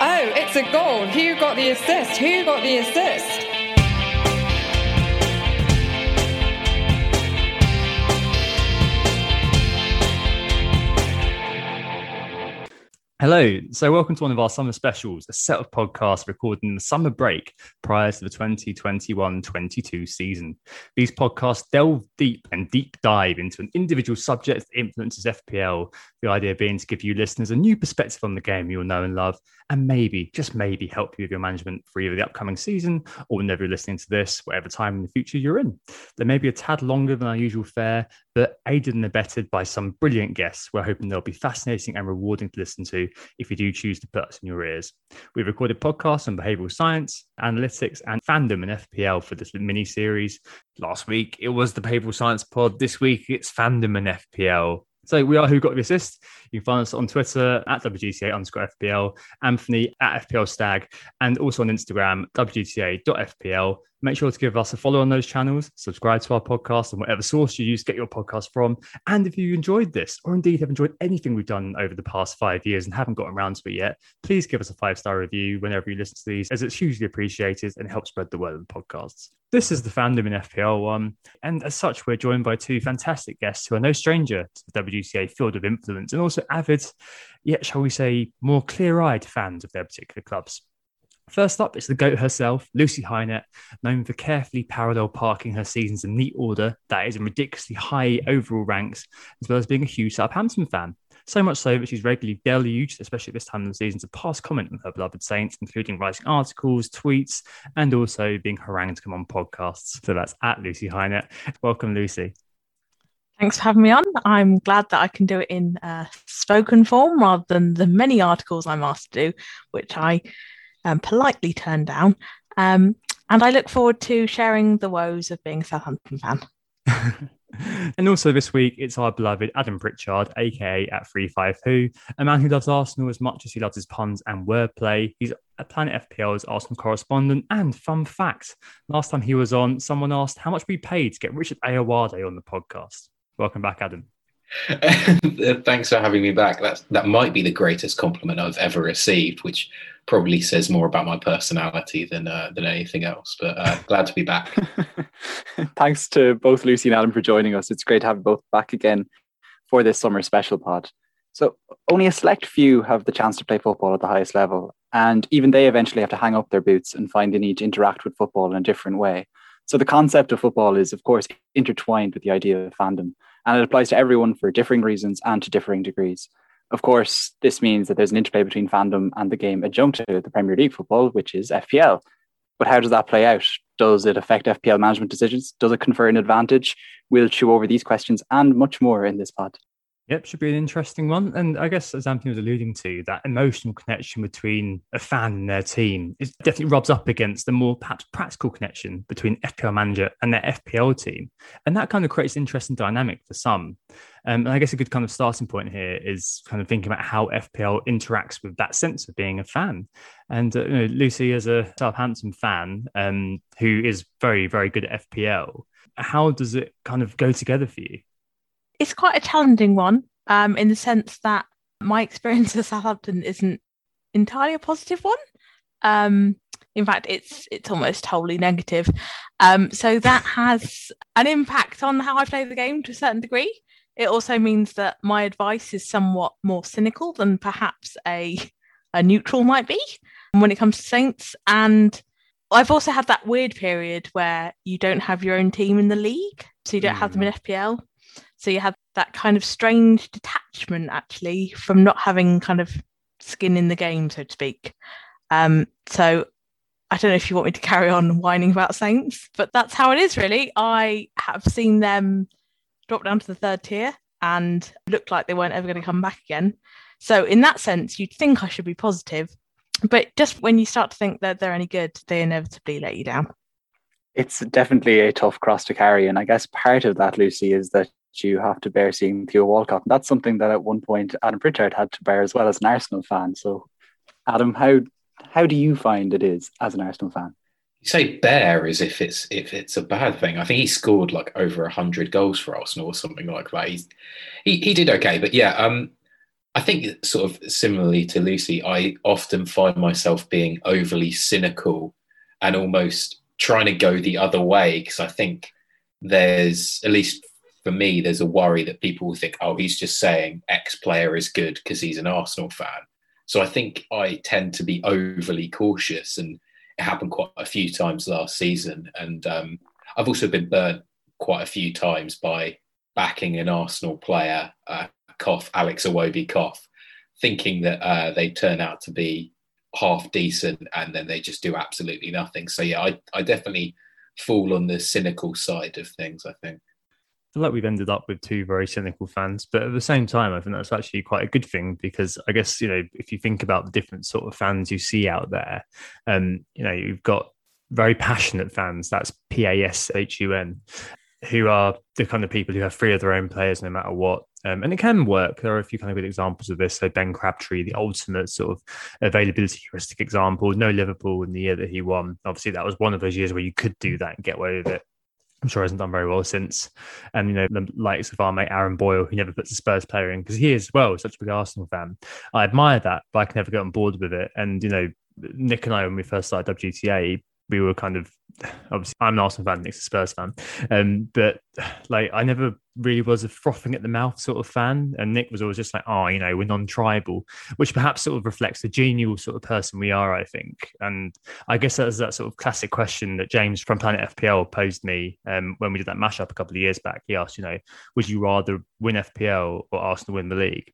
Oh, it's a goal. Who got the assist? Who got the assist? Hello. So, welcome to one of our summer specials, a set of podcasts recorded in the summer break prior to the 2021 22 season. These podcasts delve deep and deep dive into an individual subject that influences FPL, the idea being to give you listeners a new perspective on the game you'll know and love, and maybe, just maybe, help you with your management for either the upcoming season or whenever you're listening to this, whatever time in the future you're in. There may be a tad longer than our usual fare, but aided and abetted by some brilliant guests. We're hoping they'll be fascinating and rewarding to listen to if you do choose to put us in your ears. We've recorded podcasts on behavioral science, analytics, and fandom and FPL for this mini series. Last week it was the behavioral science pod. This week it's fandom and FPL. So we are Who Got the Assist. You can find us on Twitter at WGTA underscore FPL, Anthony at FPL Stag, and also on Instagram, WGTA.FPL. Make sure to give us a follow on those channels, subscribe to our podcast on whatever source you use to get your podcast from. And if you enjoyed this, or indeed have enjoyed anything we've done over the past five years and haven't gotten around to it yet, please give us a five star review whenever you listen to these, as it's hugely appreciated and helps spread the word of the podcasts. This is the fandom in FPL one, and as such, we're joined by two fantastic guests who are no stranger to the WGTA field of influence and also avid, yet shall we say, more clear eyed fans of their particular clubs. First up, it's the GOAT herself, Lucy Highnett, known for carefully parallel parking her seasons in neat order that is in ridiculously high overall ranks, as well as being a huge Southampton fan. So much so that she's regularly deluged, especially at this time of the season, to pass comment on her beloved Saints, including writing articles, tweets, and also being harangued to come on podcasts. So that's at Lucy Highnett. Welcome, Lucy. Thanks for having me on. I'm glad that I can do it in uh, spoken form rather than the many articles I'm asked to do, which I um, politely turn down. Um, and I look forward to sharing the woes of being a Southampton fan. and also this week, it's our beloved Adam Pritchard, aka at Free Five Who, a man who loves Arsenal as much as he loves his puns and wordplay. He's a Planet FPL's Arsenal correspondent. And fun fact: last time he was on, someone asked how much we paid to get Richard Ayoade on the podcast. Welcome back, Adam. Thanks for having me back. That that might be the greatest compliment I've ever received, which probably says more about my personality than uh, than anything else. But uh, glad to be back. Thanks to both Lucy and Adam for joining us. It's great to have both back again for this summer special pod. So only a select few have the chance to play football at the highest level, and even they eventually have to hang up their boots and find the need to interact with football in a different way. So the concept of football is, of course, intertwined with the idea of fandom, and it applies to everyone for differing reasons and to differing degrees. Of course, this means that there's an interplay between fandom and the game adjunct to the Premier League football, which is FPL. But how does that play out? Does it affect FPL management decisions? Does it confer an advantage? We'll chew over these questions and much more in this pod. Yep, should be an interesting one. And I guess, as Anthony was alluding to, that emotional connection between a fan and their team is definitely rubs up against the more perhaps practical connection between FPL manager and their FPL team. And that kind of creates an interesting dynamic for some. Um, and I guess a good kind of starting point here is kind of thinking about how FPL interacts with that sense of being a fan. And uh, you know, Lucy, as a Southampton fan um, who is very, very good at FPL, how does it kind of go together for you? It's quite a challenging one um, in the sense that my experience of Southampton isn't entirely a positive one. Um, in fact, it's it's almost wholly negative. Um, so that has an impact on how I play the game to a certain degree. It also means that my advice is somewhat more cynical than perhaps a a neutral might be when it comes to Saints. And I've also had that weird period where you don't have your own team in the league, so you don't mm. have them in hmm. FPL. So you have that kind of strange detachment actually from not having kind of skin in the game, so to speak. Um, so I don't know if you want me to carry on whining about Saints, but that's how it is really. I have seen them drop down to the third tier and look like they weren't ever going to come back again. So in that sense, you'd think I should be positive, but just when you start to think that they're any good, they inevitably let you down. It's definitely a tough cross to carry. And I guess part of that, Lucy, is that you have to bear seeing Theo Walcott. And that's something that at one point Adam Pritchard had to bear as well as an Arsenal fan. So, Adam, how how do you find it is as an Arsenal fan? You say bear as if it's if it's a bad thing. I think he scored like over hundred goals for Arsenal or something like that. He's, he he did okay, but yeah, um, I think sort of similarly to Lucy, I often find myself being overly cynical and almost trying to go the other way because I think there's at least for me, there's a worry that people will think, oh, he's just saying X player is good because he's an Arsenal fan. So I think I tend to be overly cautious, and it happened quite a few times last season. And um, I've also been burnt quite a few times by backing an Arsenal player, uh, cough Alex Iwobi cough, thinking that uh, they turn out to be half decent and then they just do absolutely nothing. So yeah, I, I definitely fall on the cynical side of things. I think like we've ended up with two very cynical fans, but at the same time, I think that's actually quite a good thing because I guess you know if you think about the different sort of fans you see out there, um, you know you've got very passionate fans. That's P A S H U N, who are the kind of people who have three of their own players no matter what. Um, and it can work. There are a few kind of good examples of this. So Ben Crabtree, the ultimate sort of availability heuristic example. No Liverpool in the year that he won. Obviously, that was one of those years where you could do that and get away with it. I'm sure hasn't done very well since. And you know, the likes of our mate Aaron Boyle, who never puts a Spurs player in because he is well is such a big Arsenal fan. I admire that, but I can never get on board with it. And you know, Nick and I, when we first started WGTA, we were kind of obviously I'm an Arsenal fan, Nick's a Spurs fan, um, but like I never really was a frothing at the mouth sort of fan, and Nick was always just like, oh, you know, we're non-tribal, which perhaps sort of reflects the genial sort of person we are, I think. And I guess that's that sort of classic question that James from Planet FPL posed me um, when we did that mashup a couple of years back. He asked, you know, would you rather win FPL or Arsenal win the league?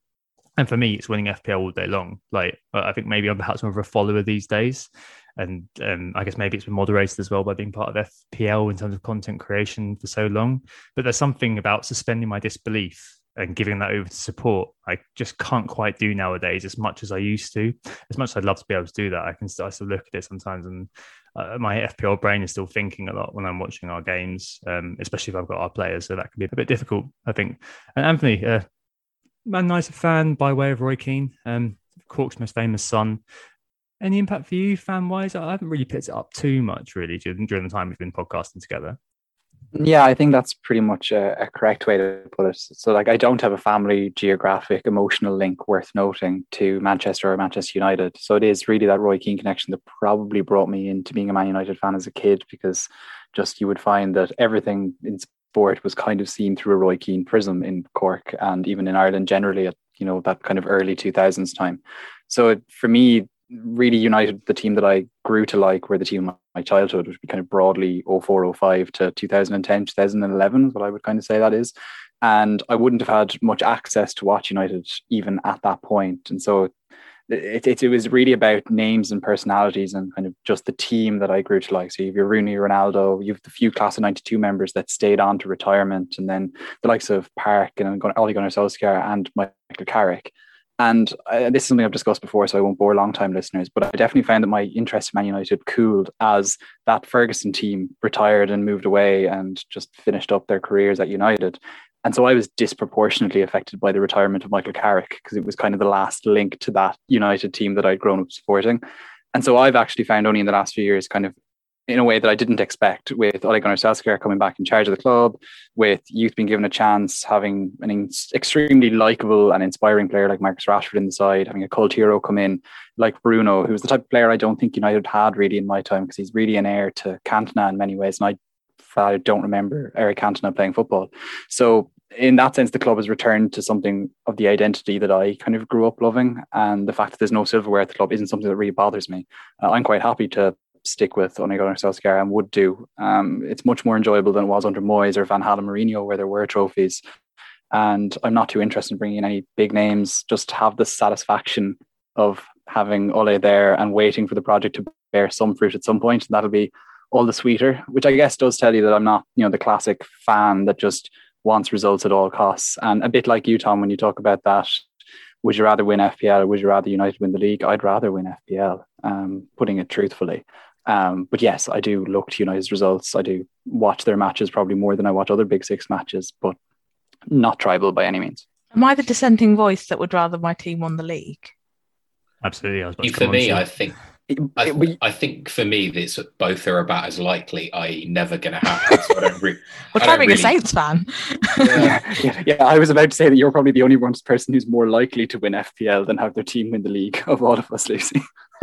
And for me, it's winning FPL all day long. Like I think maybe I'm perhaps more of a follower these days and um, I guess maybe it's been moderated as well by being part of FPL in terms of content creation for so long. But there's something about suspending my disbelief and giving that over to support. I just can't quite do nowadays as much as I used to. As much as I'd love to be able to do that, I can still, I still look at it sometimes, and uh, my FPL brain is still thinking a lot when I'm watching our games, um, especially if I've got our players. So that can be a bit difficult, I think. And Anthony, uh, Man United fan by way of Roy Keane, um, Cork's most famous son. Any impact for you, fan wise? I haven't really picked it up too much, really, during, during the time we've been podcasting together. Yeah, I think that's pretty much a, a, correct way to put it. So, like, I don't have a family geographic emotional link worth noting to Manchester or Manchester United. So, it is really that Roy Keane connection that probably brought me into being a Man United fan as a kid because just you would find that everything in sport was kind of seen through a Roy Keane prism in Cork and even in Ireland generally at you know that kind of early 2000s time. So, it, for me, really united the team that I grew to like were the team of my childhood, which would be kind of broadly 0405 to 2010, 2011, what I would kind of say that is. And I wouldn't have had much access to watch United even at that point. And so it, it, it was really about names and personalities and kind of just the team that I grew to like. So you have your Rooney, Ronaldo, you have the few class of 92 members that stayed on to retirement, and then the likes of Park and Ole Gunnar Solskjaer and Michael Carrick. And uh, this is something I've discussed before, so I won't bore long-time listeners. But I definitely found that my interest in Man United cooled as that Ferguson team retired and moved away and just finished up their careers at United. And so I was disproportionately affected by the retirement of Michael Carrick because it was kind of the last link to that United team that I'd grown up supporting. And so I've actually found only in the last few years kind of in a way that I didn't expect with Ole Gunnar Solskjaer coming back in charge of the club, with youth being given a chance, having an extremely likable and inspiring player like Marcus Rashford in the side, having a cult hero come in like Bruno, who was the type of player I don't think United had really in my time because he's really an heir to Cantona in many ways. And I, I don't remember Eric Cantona playing football. So in that sense, the club has returned to something of the identity that I kind of grew up loving. And the fact that there's no silverware at the club isn't something that really bothers me. Uh, I'm quite happy to stick with Ole Gunnar Solskjaer and would do. Um, it's much more enjoyable than it was under Moyes or Van Halen Mourinho, where there were trophies. And I'm not too interested in bringing in any big names. Just have the satisfaction of having Ole there and waiting for the project to bear some fruit at some point. And that'll be all the sweeter, which I guess does tell you that I'm not, you know, the classic fan that just wants results at all costs. And a bit like you, Tom, when you talk about that would you rather win FPL or would you rather United win the league? I'd rather win FPL, um, putting it truthfully. Um, but yes, I do look to United's results. I do watch their matches probably more than I watch other Big Six matches, but not tribal by any means. Am I the dissenting voice that would rather my team won the league? Absolutely. I was about For me, I think I, it- we- I think for me, this both are about as likely, i.e., never going to happen. So I don't re- Well, I try don't a Saints fan. yeah, yeah, yeah, I was about to say that you're probably the only one person who's more likely to win FPL than have their team win the league of all of us, Lucy.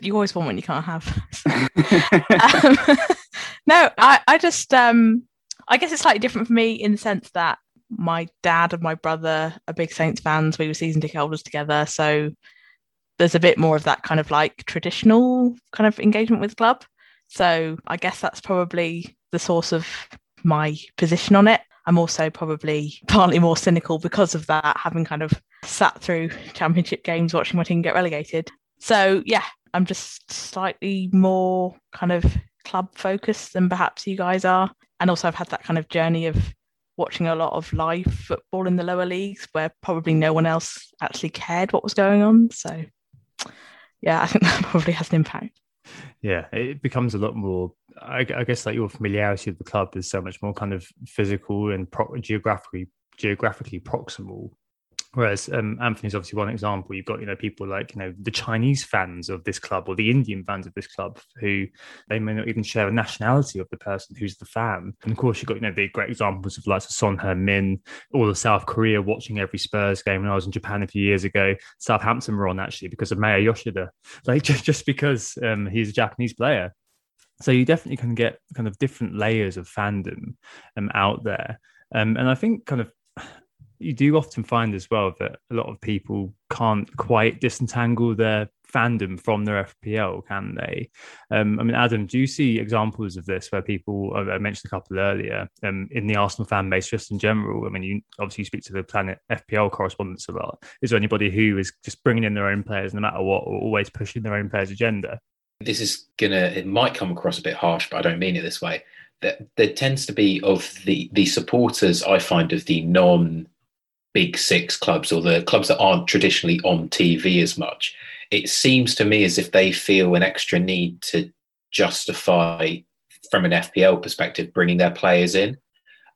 you always want what you can't have. um, no, I, I just um I guess it's slightly different for me in the sense that my dad and my brother are big Saints fans. We were season ticket holders together, so there's a bit more of that kind of like traditional kind of engagement with the club. So I guess that's probably the source of my position on it. I'm also probably partly more cynical because of that, having kind of sat through championship games watching my team get relegated. So yeah, I'm just slightly more kind of club focused than perhaps you guys are. And also I've had that kind of journey of watching a lot of live football in the lower leagues where probably no one else actually cared what was going on. So yeah, I think that probably has an impact. yeah, it becomes a lot more. I, I guess like your familiarity with the club is so much more kind of physical and pro- geographically geographically proximal. Whereas um, Anthony's obviously one example. You've got you know people like you know the Chinese fans of this club or the Indian fans of this club who they may not even share a nationality of the person who's the fan. And of course you've got you know the great examples of like Son Heung-min, all of South Korea watching every Spurs game. When I was in Japan a few years ago, Southampton were on actually because of Maya Yoshida, like just just because um, he's a Japanese player. So you definitely can get kind of different layers of fandom um, out there, um, and I think kind of you do often find as well that a lot of people can't quite disentangle their fandom from their FPL, can they? Um, I mean, Adam, do you see examples of this where people? I mentioned a couple earlier um, in the Arsenal fan base, just in general. I mean, you obviously speak to the Planet FPL correspondents a lot. Is there anybody who is just bringing in their own players no matter what, or always pushing their own players' agenda? this is gonna it might come across a bit harsh but i don't mean it this way that there tends to be of the the supporters i find of the non big six clubs or the clubs that aren't traditionally on tv as much it seems to me as if they feel an extra need to justify from an fpl perspective bringing their players in.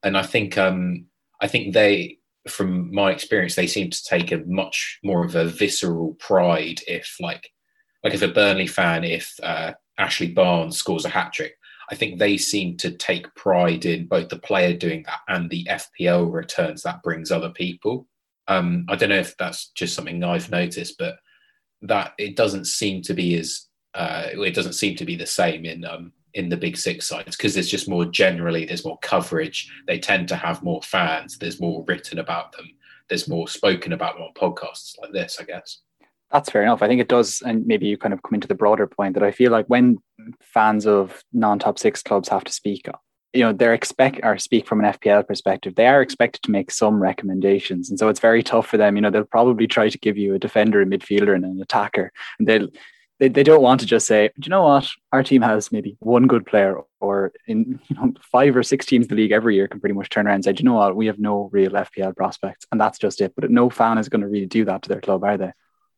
And i think um i think they from my experience they seem to take a much more of a visceral pride if like like if a Burnley fan, if uh, Ashley Barnes scores a hat trick, I think they seem to take pride in both the player doing that and the FPL returns that brings other people. Um, I don't know if that's just something I've noticed, but that it doesn't seem to be as uh, it doesn't seem to be the same in um, in the big six sides because there's just more generally there's more coverage. They tend to have more fans. There's more written about them. There's more spoken about them on podcasts like this, I guess. That's fair enough. I think it does, and maybe you kind of come into the broader point that I feel like when fans of non-top six clubs have to speak, you know, they're expect or speak from an FPL perspective, they are expected to make some recommendations, and so it's very tough for them. You know, they'll probably try to give you a defender, a midfielder, and an attacker, and they'll they, they don't want to just say, do you know what, our team has maybe one good player, or in you know five or six teams in the league every year can pretty much turn around and say, do you know what, we have no real FPL prospects, and that's just it. But no fan is going to really do that to their club, are they?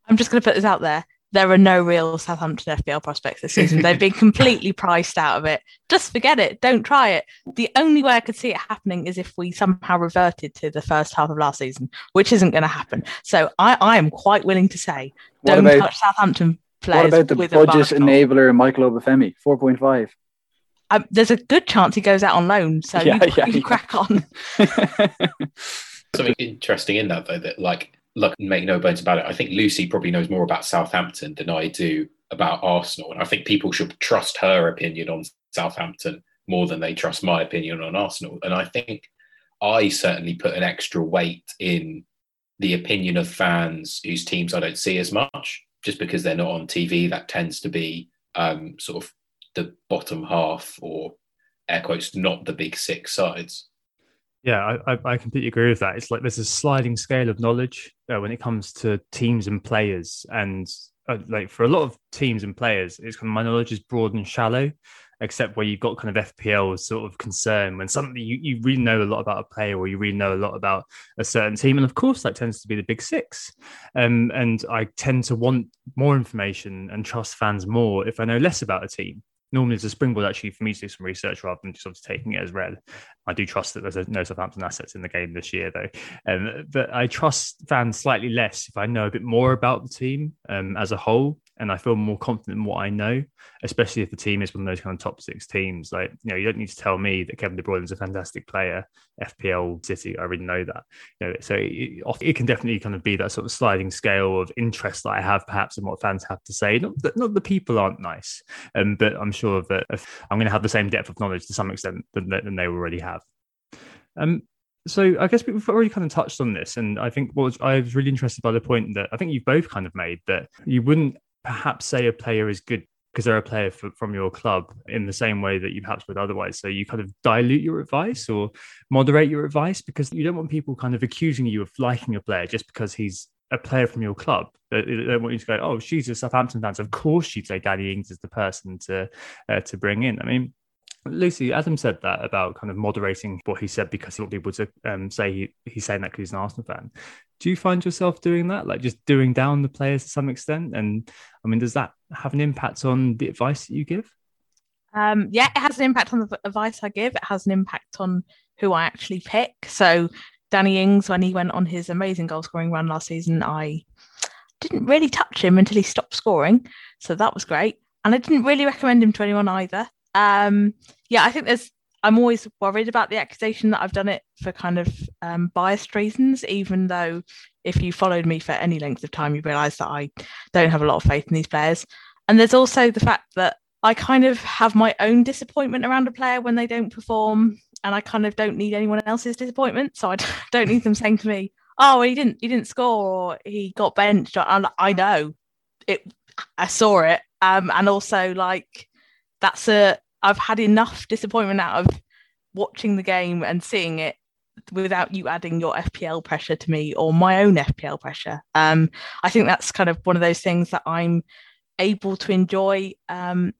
I'm just going to put this out there. There are no real Southampton FPL prospects this season. They've been completely priced out of it. Just forget it. Don't try it. The only way I could see it happening is if we somehow reverted to the first half of last season, which isn't going to happen. So I, I am quite willing to say, What don't about- touch Southampton players. What players about the with budget enabler Michael Obafemi, four point five? Um, there's a good chance he goes out on loan. So Yeah, you, yeah, you yeah. crack on. Something interesting in that though, that like look, make no bones about it. I think Lucy probably knows more about Southampton than I do about Arsenal, and I think people should trust her opinion on Southampton more than they trust my opinion on Arsenal. And I think I certainly put an extra weight in the opinion of fans whose teams I don't see as much, just because they're not on TV. That tends to be um, sort of the bottom half, or air quotes, not the big six sides. Yeah, I, I, I completely agree with that. It's like there's a sliding scale of knowledge uh, when it comes to teams and players, and uh, like for a lot of teams and players, it's kind of my knowledge is broad and shallow. except where you've got kind of FPL sort of concern when something you, you really know a lot about a player or you really know a lot about a certain team. And of course, that tends to be the big six. Um, and I tend to want more information and trust fans more if I know less about a team normally it's a springboard actually for me to do some research rather than just sort of taking it as read. I do trust that there's no Southampton assets in the game this year though, um, but I trust fans slightly less if I know a bit more about the team um, as a whole and I feel more confident in what I know, especially if the team is one of those kind of top six teams. Like, you know, you don't need to tell me that Kevin De Bruyne is a fantastic player, FPL City. I already know that. You know, so it, it, can definitely kind of be that sort of sliding scale of interest that I have, perhaps, in what fans have to say. Not that not the people aren't nice, um, but I'm sure that I'm going to have the same depth of knowledge to some extent than, than they already have. Um, so I guess we've already kind of touched on this, and I think what I was really interested by the point that I think you've both kind of made that you wouldn't perhaps say a player is good because they're a player for, from your club in the same way that you perhaps would otherwise. So you kind of dilute your advice or moderate your advice because you don't want people kind of accusing you of liking a player just because he's a player from your club. They don't want you to go, oh, she's a Southampton fan. So of course she'd say Danny Ings is the person to uh, to bring in. I mean, Lucy, Adam said that about kind of moderating what he said because he wanted people to um, say he, he's saying that because he's an Arsenal fan. Do you find yourself doing that, like just doing down the players to some extent? And I mean, does that have an impact on the advice that you give? Um, yeah, it has an impact on the advice I give. It has an impact on who I actually pick. So, Danny Ings, when he went on his amazing goal scoring run last season, I didn't really touch him until he stopped scoring. So that was great. And I didn't really recommend him to anyone either. Um, yeah, I think there's. I'm always worried about the accusation that I've done it for kind of um, biased reasons, even though if you followed me for any length of time, you realise that I don't have a lot of faith in these players. And there's also the fact that I kind of have my own disappointment around a player when they don't perform, and I kind of don't need anyone else's disappointment. So I don't need them saying to me, "Oh, he didn't, he didn't score, or he got benched." And I know it, I saw it, um, and also like that's a I've had enough disappointment out of watching the game and seeing it without you adding your FPL pressure to me or my own FPL pressure. Um, I think that's kind of one of those things that I'm able to enjoy um,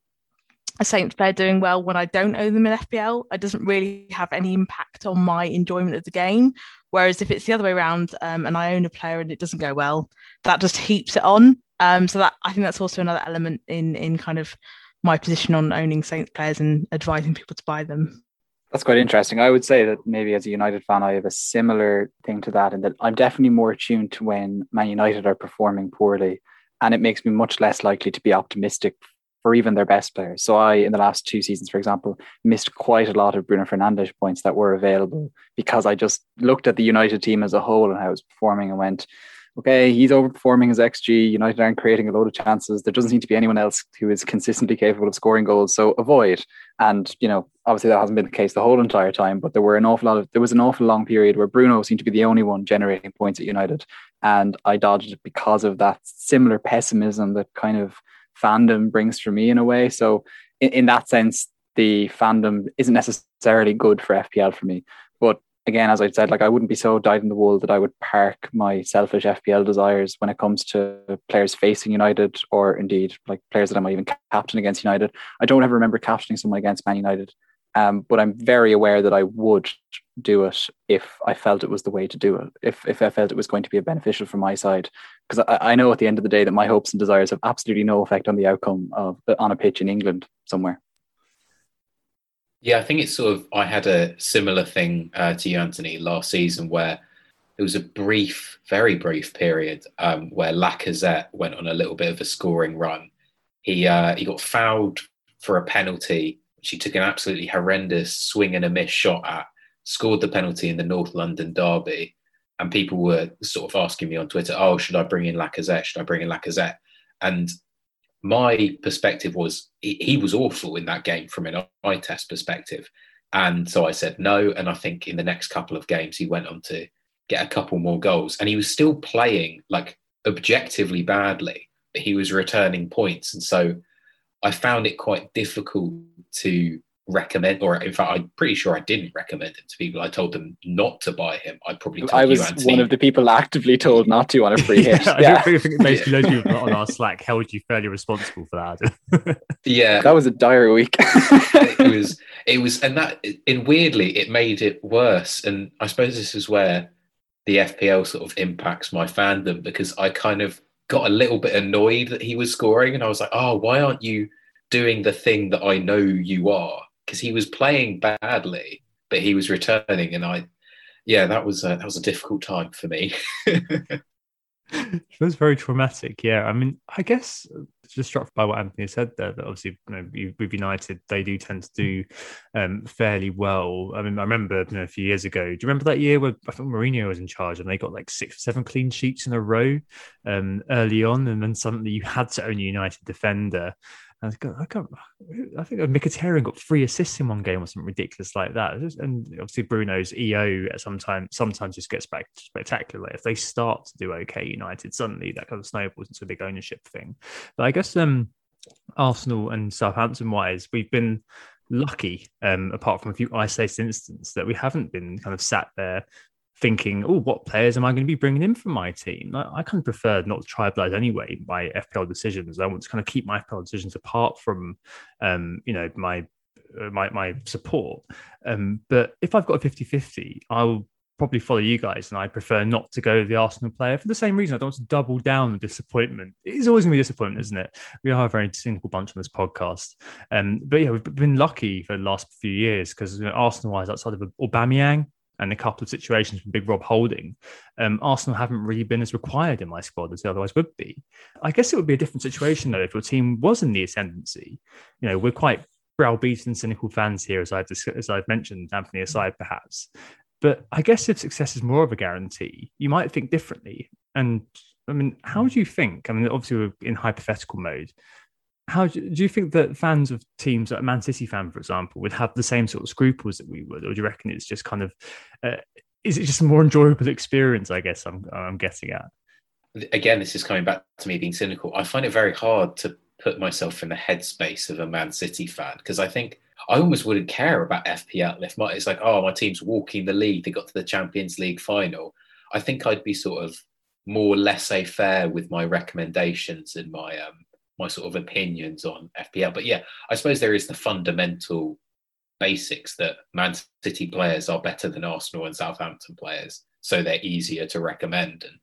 a Saints player doing well when I don't own them in FPL. It doesn't really have any impact on my enjoyment of the game. Whereas if it's the other way around um, and I own a player and it doesn't go well, that just heaps it on. Um, so that I think that's also another element in in kind of my position on owning Saints players and advising people to buy them. That's quite interesting. I would say that maybe as a United fan, I have a similar thing to that, in that I'm definitely more attuned to when Man United are performing poorly, and it makes me much less likely to be optimistic for even their best players. So I, in the last two seasons, for example, missed quite a lot of Bruno Fernandes points that were available because I just looked at the United team as a whole and how it was performing and went, okay, he's overperforming his XG. United aren't creating a load of chances. There doesn't seem to be anyone else who is consistently capable of scoring goals. So avoid. And you know, obviously that hasn't been the case the whole entire time, but there were an awful lot of there was an awful long period where Bruno seemed to be the only one generating points at United, and I dodged it because of that similar pessimism that kind of fandom brings for me in a way. So in, in that sense, the fandom isn't necessarily good for FPL for me. But again, as I said, like I wouldn't be so dyed in the wool that I would park my selfish FPL desires when it comes to players facing United or indeed like players that I might even captain against United. I don't ever remember captaining someone against Man United. Um, but I'm very aware that I would do it if I felt it was the way to do it, if, if I felt it was going to be beneficial from my side. Because I, I know at the end of the day that my hopes and desires have absolutely no effect on the outcome of on a pitch in England somewhere. Yeah, I think it's sort of. I had a similar thing uh, to you, Anthony, last season where there was a brief, very brief period um, where Lacazette went on a little bit of a scoring run. He uh, he got fouled for a penalty, which he took an absolutely horrendous swing and a miss shot at. Scored the penalty in the North London derby, and people were sort of asking me on Twitter, "Oh, should I bring in Lacazette? Should I bring in Lacazette?" And my perspective was he was awful in that game from an eye test perspective. And so I said no. And I think in the next couple of games, he went on to get a couple more goals. And he was still playing like objectively badly, but he was returning points. And so I found it quite difficult to recommend, or in fact, I'm pretty sure I didn't recommend him to people. I told them not to buy him. I probably I was you, Anthony. one of the people actively told not to on a free hit. I Yeah, think, I think basically loads of people on our Slack held you fairly responsible for that. yeah, that was a dire week. it was it was and that in weirdly it made it worse and i suppose this is where the fpl sort of impacts my fandom because i kind of got a little bit annoyed that he was scoring and i was like oh why aren't you doing the thing that i know you are because he was playing badly but he was returning and i yeah that was a, that was a difficult time for me it was very traumatic. Yeah, I mean, I guess just struck by what Anthony said there. That obviously, you know, with United, they do tend to do um, fairly well. I mean, I remember you know, a few years ago. Do you remember that year where I think Mourinho was in charge and they got like six, seven clean sheets in a row um, early on, and then suddenly you had to own a United defender. I, got, I, I think Mkhitaryan got three assists in one game or something ridiculous like that. And obviously Bruno's EO sometimes sometimes just gets back spectacular. If they start to do okay, United suddenly that kind of snowballs into a big ownership thing. But I guess um, Arsenal and Southampton wise, we've been lucky, um, apart from a few isolated instances, that we haven't been kind of sat there thinking, oh, what players am I going to be bringing in for my team? I, I kind of prefer not to tribalize anyway my FPL decisions. I want to kind of keep my FPL decisions apart from, um, you know, my uh, my my support. Um, but if I've got a 50-50, I'll probably follow you guys, and I prefer not to go the Arsenal player for the same reason. I don't want to double down the disappointment. It's always going to be disappointment, isn't it? We are a very cynical bunch on this podcast. Um, but yeah, we've been lucky for the last few years because you know, Arsenal-wise, outside of Aubameyang, and a couple of situations with Big Rob Holding, um, Arsenal haven't really been as required in my squad as they otherwise would be. I guess it would be a different situation though if your team was in the ascendancy. You know, we're quite browbeaten, cynical fans here, as I've as I've mentioned, Anthony aside, perhaps. But I guess if success is more of a guarantee, you might think differently. And I mean, how do you think? I mean, obviously we're in hypothetical mode how do, you think that fans of teams like Man City fan, for example, would have the same sort of scruples that we would, or do you reckon it's just kind of uh, is it just a more enjoyable experience? I guess I'm I'm getting at. again this is coming back to me being cynical i find it very hard to put myself in the headspace of a man city fan because i think i almost wouldn't care about fpl if my it's like oh my team's walking the league they got to the champions league final i think i'd be sort of more laissez-faire with my recommendations and my um my sort of opinions on fpl but yeah i suppose there is the fundamental basics that man city players are better than arsenal and southampton players so they're easier to recommend and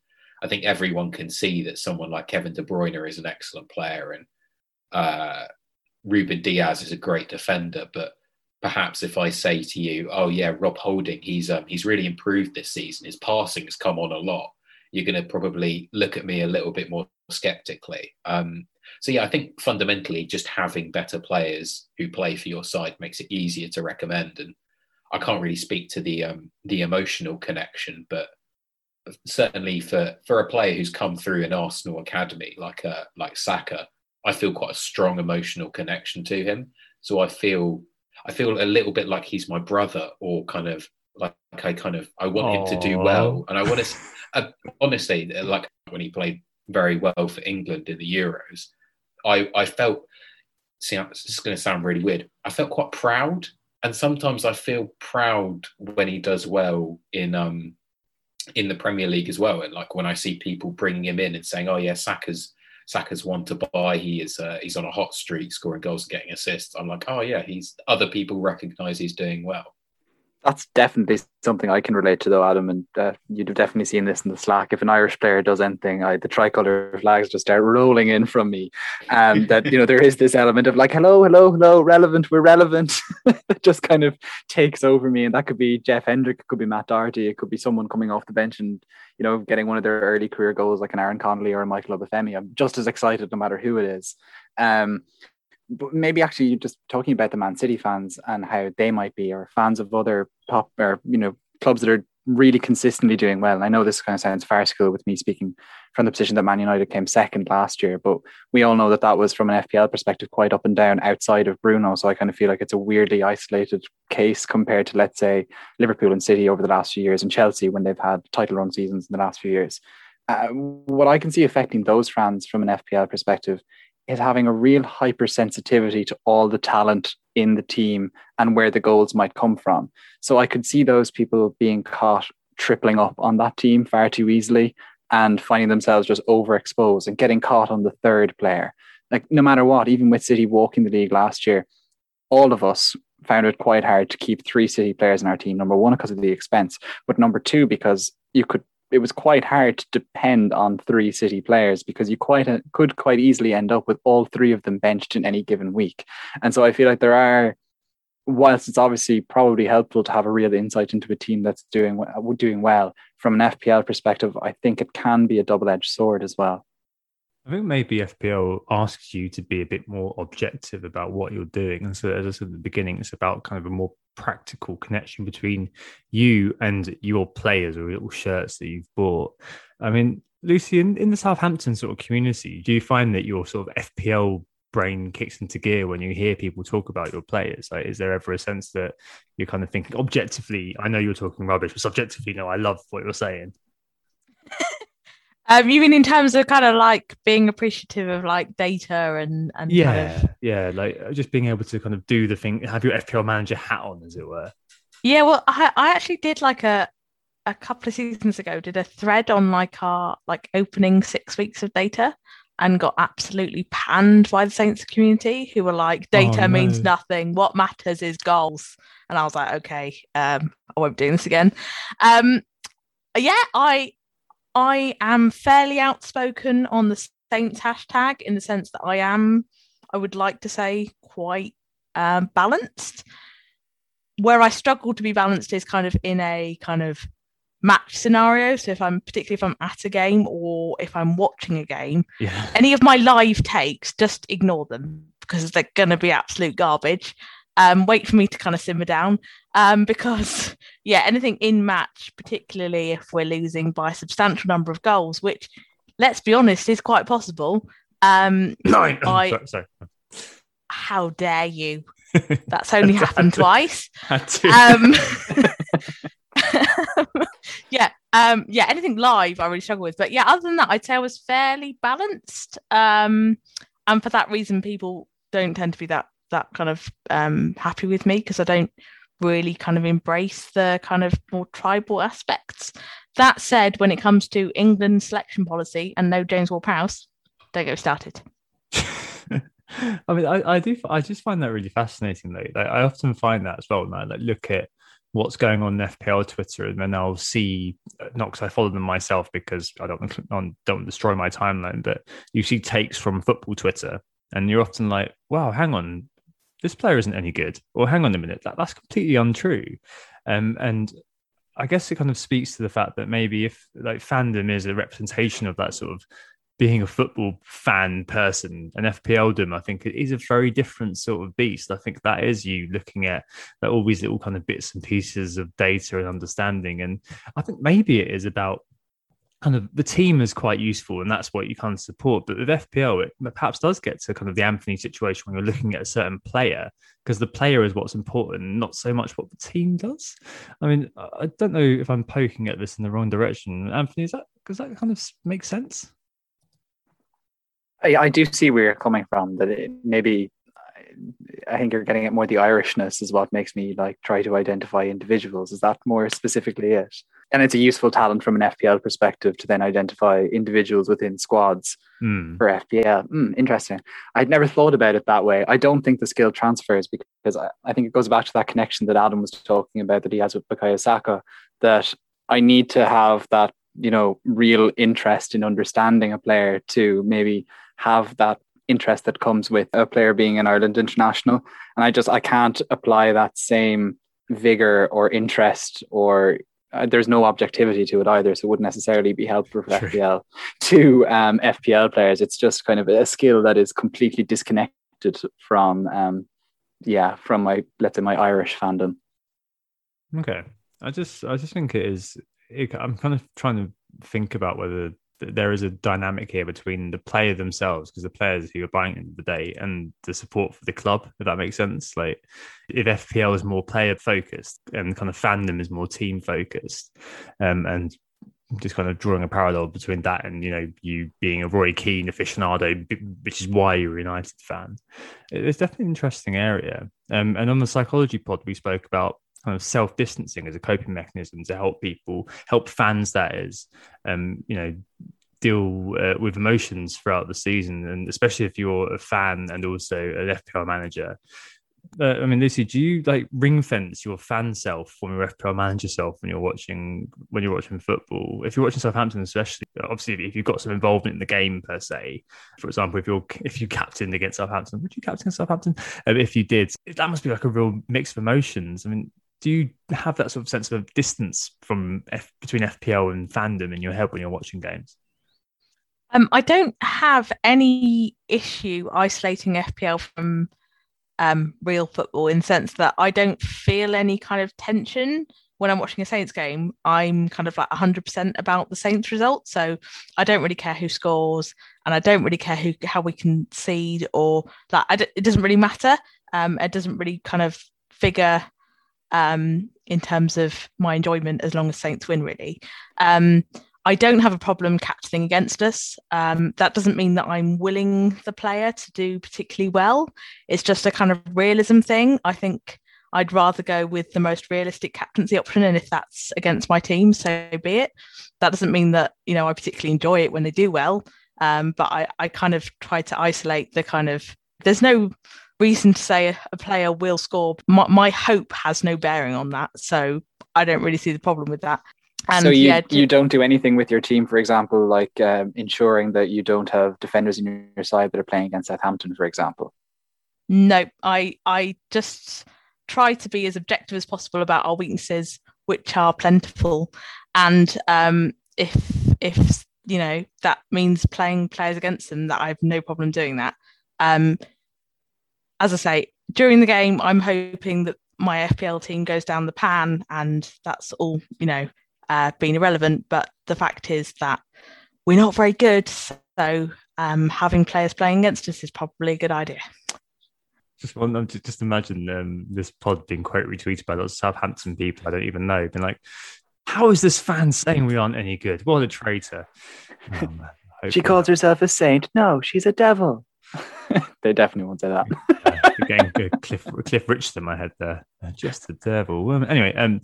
I think everyone can see that someone like Kevin De Bruyne is an excellent player and uh, Ruben Dias is a great defender. But perhaps if I say to you, "Oh yeah, Rob Holding, he's um, he's really improved this season. His passing has come on a lot," you're going to probably look at me a little bit more skeptically. Um, so yeah, I think fundamentally, just having better players who play for your side makes it easier to recommend. And I can't really speak to the um, the emotional connection, but certainly for for a player who's come through an Arsenal academy like uh, like Saka, I feel quite a strong emotional connection to him. So I feel I feel a little bit like he's my brother, or kind of like I kind of I want him to do well, and I want to uh, honestly like when he played very well for England in the Euros, I I felt. See, this is going to sound really weird. I felt quite proud, and sometimes I feel proud when he does well in um in the Premier League as well. And like when I see people bringing him in and saying, "Oh yeah, Saka's Saka's one to buy. He is uh, he's on a hot streak, scoring goals and getting assists." I'm like, "Oh yeah, he's other people recognise he's doing well." That's definitely something I can relate to, though, Adam. And uh, you'd have definitely seen this in the Slack. If an Irish player does anything, I, the tricolour flags just start rolling in from me. Um, that you know there is this element of like, hello, hello, hello, relevant, we're relevant. just kind of takes over me, and that could be Jeff Hendrick, it could be Matt Doherty, it could be someone coming off the bench and you know getting one of their early career goals, like an Aaron Connolly or a Michael Obafemi. I'm just as excited, no matter who it is. Um, but maybe actually you're just talking about the Man City fans and how they might be, or fans of other pop or you know clubs that are really consistently doing well. And I know this kind of sounds farcical with me speaking from the position that Man United came second last year, but we all know that that was from an FPL perspective quite up and down outside of Bruno. So I kind of feel like it's a weirdly isolated case compared to let's say Liverpool and City over the last few years and Chelsea when they've had title run seasons in the last few years. Uh, what I can see affecting those fans from an FPL perspective is having a real hypersensitivity to all the talent in the team and where the goals might come from. So I could see those people being caught tripling up on that team far too easily and finding themselves just overexposed and getting caught on the third player. Like no matter what, even with City walking the league last year, all of us found it quite hard to keep three City players in our team. Number one, because of the expense, but number two, because you could it was quite hard to depend on three City players because you quite uh, could quite easily end up with all three of them benched in any given week. And so I feel like there are, whilst it's obviously probably helpful to have a real insight into a team that's doing doing well from an FPL perspective, I think it can be a double edged sword as well. I think maybe FPL asks you to be a bit more objective about what you're doing. And so, as I said at the beginning, it's about kind of a more practical connection between you and your players or little shirts that you've bought. I mean, Lucy, in, in the Southampton sort of community, do you find that your sort of FPL brain kicks into gear when you hear people talk about your players? Like, is there ever a sense that you're kind of thinking objectively, I know you're talking rubbish, but subjectively, no, I love what you're saying? Um, you mean in terms of kind of like being appreciative of like data and and yeah, kind of... yeah, like uh, just being able to kind of do the thing, have your FPL manager hat on, as it were. Yeah, well, I I actually did like a a couple of seasons ago did a thread on like our like opening six weeks of data and got absolutely panned by the Saints community who were like, data oh, no. means nothing. What matters is goals. And I was like, okay, um, I won't do this again. Um, yeah, I I am fairly outspoken on the Saints hashtag in the sense that I am, I would like to say, quite um, balanced. Where I struggle to be balanced is kind of in a kind of match scenario. So if I'm particularly if I'm at a game or if I'm watching a game, yeah. any of my live takes, just ignore them because they're going to be absolute garbage um, wait for me to kind of simmer down. Um, because yeah anything in match particularly if we're losing by a substantial number of goals which let's be honest is quite possible um nine. I, sorry, sorry, how dare you? That's only happened twice. Um, yeah um yeah anything live i really struggle with. But yeah other than that i'd say i was fairly balanced. Um and for that reason people don't tend to be that that kind of um, happy with me because I don't really kind of embrace the kind of more tribal aspects. That said, when it comes to England selection policy and no James Ward-Prowse, don't get started. I mean, I, I do. I just find that really fascinating. Though, like, I often find that as well. I like look at what's going on in FPL Twitter, and then I'll see not because I follow them myself because I don't want don't destroy my timeline, but you see takes from football Twitter, and you're often like, "Wow, hang on, this player isn't any good, or hang on a minute, that, that's completely untrue. Um, and I guess it kind of speaks to the fact that maybe if like fandom is a representation of that sort of being a football fan person and FPLdom, I think it is a very different sort of beast. I think that is you looking at like, all these little kind of bits and pieces of data and understanding. And I think maybe it is about kind of the team is quite useful and that's what you kind of support. But with FPL, it perhaps does get to kind of the Anthony situation when you're looking at a certain player because the player is what's important, not so much what the team does. I mean, I don't know if I'm poking at this in the wrong direction. Anthony, is that does that kind of make sense? I, I do see where you're coming from. That it maybe I think you're getting at more the Irishness is what makes me like try to identify individuals. Is that more specifically it? And it's a useful talent from an FPL perspective to then identify individuals within squads mm. for FPL. Mm, interesting. I'd never thought about it that way. I don't think the skill transfers because I, I think it goes back to that connection that Adam was talking about that he has with Bukayo Saka. That I need to have that you know real interest in understanding a player to maybe have that interest that comes with a player being an Ireland international. And I just I can't apply that same vigor or interest or uh, there's no objectivity to it either, so it wouldn't necessarily be helpful for sure. FPL to um, FPL players. It's just kind of a skill that is completely disconnected from, um, yeah, from my let's say my Irish fandom. Okay, I just I just think it is. It, I'm kind of trying to think about whether there is a dynamic here between the player themselves, because the players who are buying it the day, and the support for the club, if that makes sense. Like if FPL is more player focused and kind of fandom is more team focused, um, and just kind of drawing a parallel between that and you know you being a Roy Keane aficionado, which is why you're a United fan. It's definitely an interesting area. Um, and on the psychology pod, we spoke about kind of self distancing as a coping mechanism to help people, help fans, that is, um, you know, deal uh, with emotions throughout the season, and especially if you're a fan and also an FPL manager uh, I mean, Lucy, do you like ring fence your fan self from your FPL manager self when you're watching when you're watching football? If you're watching Southampton, especially, obviously, if you've got some involvement in the game per se, for example, if you're if you captained against Southampton, would you captain Southampton? Um, if you did, that must be like a real mix of emotions. I mean, do you have that sort of sense of distance from F, between FPL and fandom in your head when you're watching games? Um, I don't have any issue isolating FPL from um, real football in the sense that I don't feel any kind of tension when I'm watching a Saints game. I'm kind of like 100% about the Saints result. So I don't really care who scores and I don't really care who how we concede or that. it doesn't really matter. Um, it doesn't really kind of figure um, in terms of my enjoyment as long as Saints win, really. Um, I don't have a problem captaining against us. Um, that doesn't mean that I'm willing the player to do particularly well. It's just a kind of realism thing. I think I'd rather go with the most realistic captaincy option, and if that's against my team, so be it. That doesn't mean that you know I particularly enjoy it when they do well, um, but I, I kind of try to isolate the kind of. There's no reason to say a, a player will score. My, my hope has no bearing on that, so I don't really see the problem with that. And so you, yeah, you don't do anything with your team, for example, like um, ensuring that you don't have defenders in your side that are playing against Southampton, for example. No, I I just try to be as objective as possible about our weaknesses, which are plentiful, and um, if if you know that means playing players against them, that I have no problem doing that. Um, as I say, during the game, I'm hoping that my FPL team goes down the pan, and that's all you know uh, being irrelevant. But the fact is that we're not very good. So um, having players playing against us is probably a good idea. Just want to just imagine um, this pod being quote retweeted by those Southampton people I don't even know, being like, "How is this fan saying we aren't any good? What a traitor!" Oh, she calls herself a saint. No, she's a devil. they definitely won't say that. Again, Cliff Cliff Richard in my head there. Uh, just the devil. Anyway, um,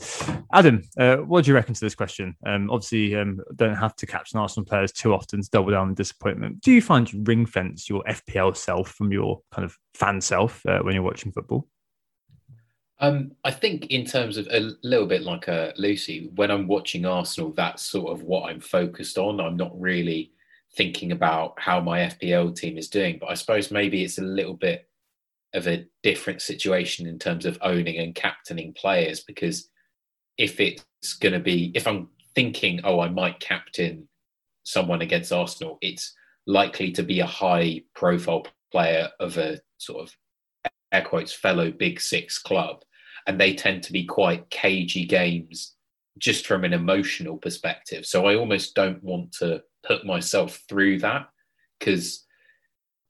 Adam, uh, what do you reckon to this question? Um, obviously, um, don't have to captain Arsenal players too often to double down on disappointment. Do you find you ring fence your FPL self from your kind of fan self uh, when you're watching football? Um, I think in terms of a little bit like uh, Lucy, when I'm watching Arsenal, that's sort of what I'm focused on. I'm not really thinking about how my FPL team is doing. But I suppose maybe it's a little bit of a different situation in terms of owning and captaining players because if it's going to be, if I'm thinking, oh, I might captain someone against Arsenal, it's likely to be a high profile player of a sort of air quotes fellow big six club. And they tend to be quite cagey games just from an emotional perspective. So I almost don't want to put myself through that because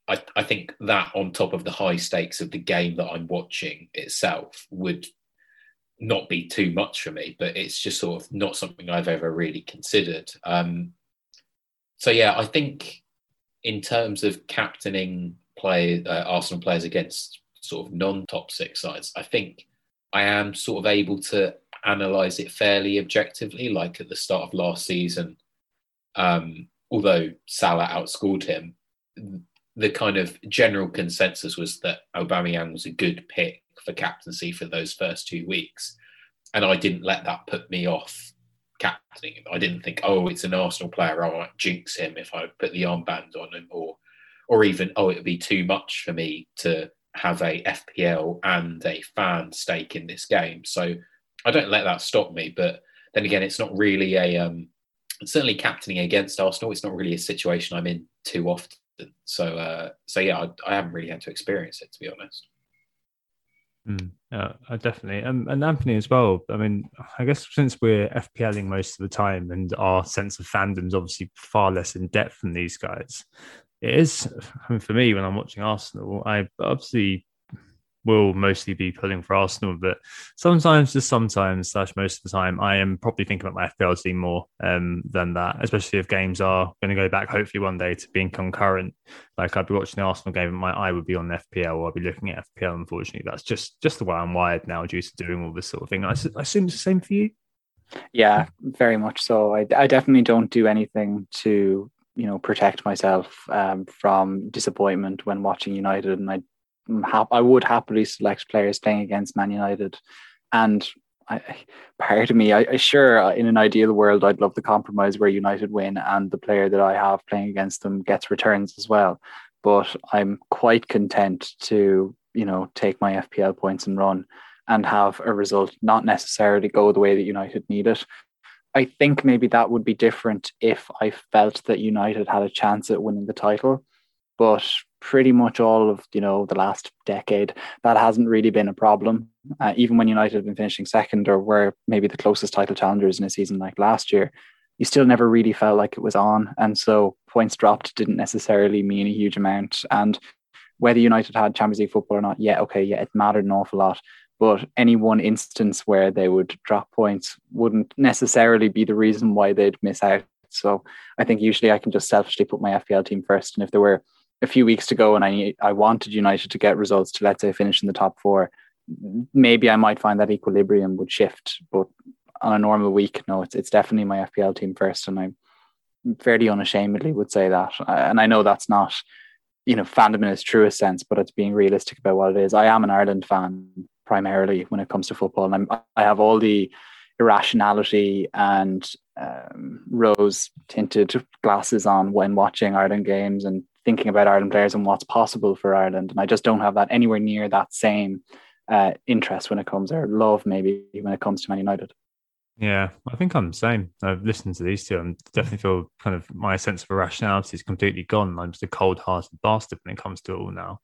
I, I think that on top of the high stakes of the game that I'm watching itself would not be too much for me, but it's just sort of not something I've ever really considered. Um, so yeah, I think in terms of captaining play uh, Arsenal players against sort of non-top six sides, I think I am sort of able to analyze it fairly objectively. Like at the start of last season, um, although Salah outscored him, the kind of general consensus was that Aubameyang was a good pick for captaincy for those first two weeks, and I didn't let that put me off captaining him. I didn't think, oh, it's an Arsenal player, I might jinx him if I put the armband on him, or or even oh, it would be too much for me to have a FPL and a fan stake in this game. So I don't let that stop me. But then again, it's not really a um, certainly captaining against Arsenal, it's not really a situation I'm in too often. So, uh, so yeah, I, I, haven't really had to experience it to be honest. Mm, yeah, definitely, um, and Anthony as well. I mean, I guess since we're FPLing most of the time, and our sense of fandom is obviously far less in depth than these guys, it is. I mean, for me, when I'm watching Arsenal, I obviously will mostly be pulling for Arsenal, but sometimes, just sometimes, slash most of the time, I am probably thinking about my FPL team more um, than that, especially if games are going to go back hopefully one day to being concurrent. Like I'd be watching the Arsenal game, and my eye would be on FPL, or I'd be looking at FPL. Unfortunately, that's just just the way I'm wired now due to doing all this sort of thing. I, I assume it's the same for you. Yeah, very much so. I, I definitely don't do anything to you know protect myself um, from disappointment when watching United, and I I would happily select players playing against Man United, and I, part of me, I, I, sure uh, in an ideal world, I'd love the compromise where United win and the player that I have playing against them gets returns as well. But I'm quite content to you know take my FPL points and run and have a result not necessarily go the way that United need it. I think maybe that would be different if I felt that United had a chance at winning the title. But pretty much all of you know the last decade, that hasn't really been a problem. Uh, even when United have been finishing second or were maybe the closest title challengers in a season like last year, you still never really felt like it was on. And so points dropped didn't necessarily mean a huge amount. And whether United had Champions League football or not, yeah, okay, yeah, it mattered an awful lot but any one instance where they would drop points wouldn't necessarily be the reason why they'd miss out. So I think usually I can just selfishly put my FPL team first. And if there were a few weeks to go and I I wanted United to get results to let's say finish in the top four, maybe I might find that equilibrium would shift. But on a normal week, no, it's it's definitely my FPL team first, and I fairly unashamedly would say that. And I know that's not you know fandom in its truest sense, but it's being realistic about what it is. I am an Ireland fan primarily when it comes to football. And I'm, i have all the irrationality and um, rose tinted glasses on when watching Ireland games and thinking about Ireland players and what's possible for Ireland. And I just don't have that anywhere near that same uh, interest when it comes, or love maybe when it comes to Man United. Yeah, I think I'm the same. I've listened to these two and definitely feel kind of my sense of irrationality is completely gone. I'm just a cold-hearted bastard when it comes to it all now,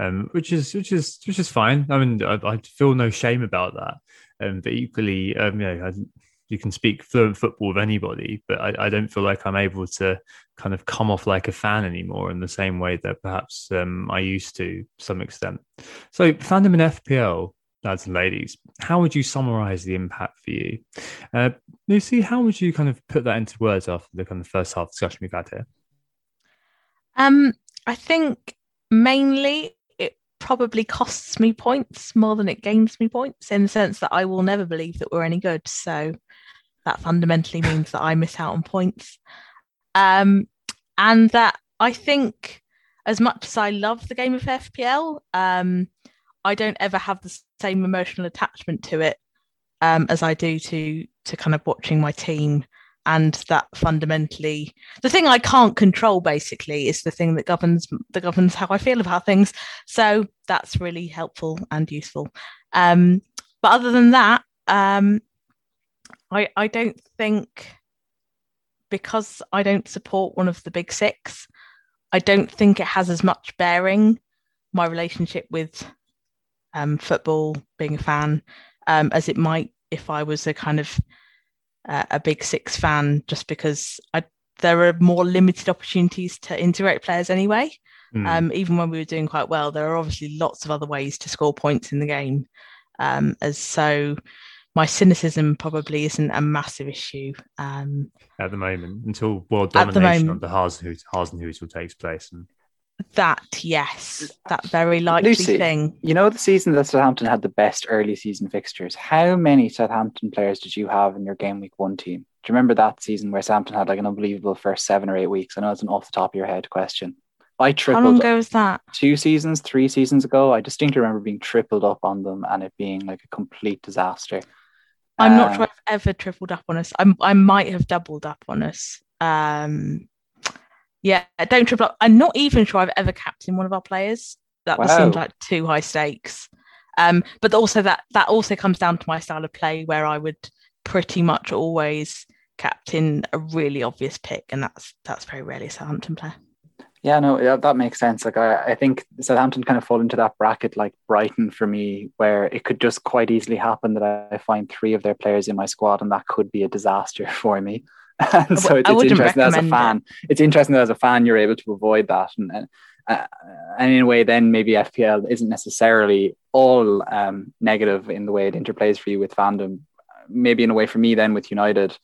um, which is which is which is fine. I mean, I, I feel no shame about that. Um, but equally, um, you know, I, you can speak fluent football with anybody, but I, I, don't feel like I'm able to kind of come off like a fan anymore in the same way that perhaps um, I used to some extent. So fandom in FPL lads and ladies, how would you summarize the impact for you? Uh, Lucy, how would you kind of put that into words after the kind of first half discussion we've had here? Um, I think mainly probably costs me points more than it gains me points in the sense that I will never believe that we're any good. So that fundamentally means that I miss out on points. Um, and that I think as much as I love the game of FPL, um, I don't ever have the same emotional attachment to it um, as I do to to kind of watching my team. And that fundamentally, the thing I can't control basically is the thing that governs that governs how I feel about things. So that's really helpful and useful. Um, but other than that, um, I I don't think because I don't support one of the big six, I don't think it has as much bearing my relationship with um, football, being a fan, um, as it might if I was a kind of uh, a big six fan, just because I, there are more limited opportunities to integrate players anyway. Mm. Um, even when we were doing quite well, there are obviously lots of other ways to score points in the game. Um, as so, my cynicism probably isn't a massive issue um, at the moment until world domination of the Hasenhüttl takes place. And that yes. That very likely Lucy, thing. you know the season that southampton had the best early season fixtures? How many southampton players did you have in your game week one team? Do you remember that season where southampton had like an unbelievable first seven or eight weeks? I know it's an off the top of your head question. I tripled how long ago was that? two seasons three seasons ago. I distinctly remember being tripled up on them and it being like a complete disaster. I'm uh, not sure i've ever tripled up on us. I'm, i might have doubled up on us um yeah, don't triple up. I'm not even sure I've ever captained one of our players. That wow. seems like too high stakes. Um, but also that that also comes down to my style of play, where I would pretty much always captain a really obvious pick, and that's that's very rarely a Southampton player. Yeah, no, yeah, that makes sense. Like I, I think Southampton kind of fall into that bracket like Brighton for me, where it could just quite easily happen that I find three of their players in my squad, and that could be a disaster for me. and so it's, it's interesting as a fan. It. It's interesting that as a fan you're able to avoid that, and Uh, and in a way, then maybe FPL isn't necessarily all um, negative in the way it interplays for you with fandom. Maybe in a way for me, then with United,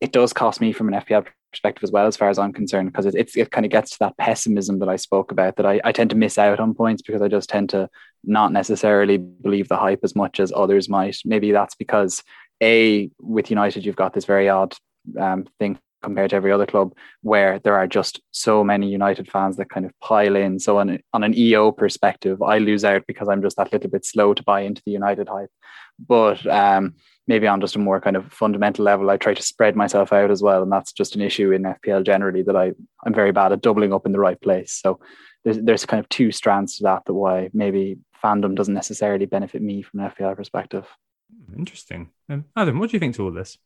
it does cost me from an FPL perspective as well, as far as I'm concerned, because it, it's, it kind of gets to that pessimism that I spoke about that I, I tend to miss out on points because I just tend to not necessarily believe the hype as much as others might. Maybe that's because a with United you've got this very odd um, thing compared to every other club where there are just so many United fans that kind of pile in. So on, on an EO perspective, I lose out because I'm just that little bit slow to buy into the United hype. But um, maybe on just a more kind of fundamental level, I try to spread myself out as well. And that's just an issue in FPL generally that I, I'm very bad at doubling up in the right place. So there's, there's kind of two strands to that, that why maybe fandom doesn't necessarily benefit me from an FPL perspective. Interesting. Um, Adam, what do you think to all this?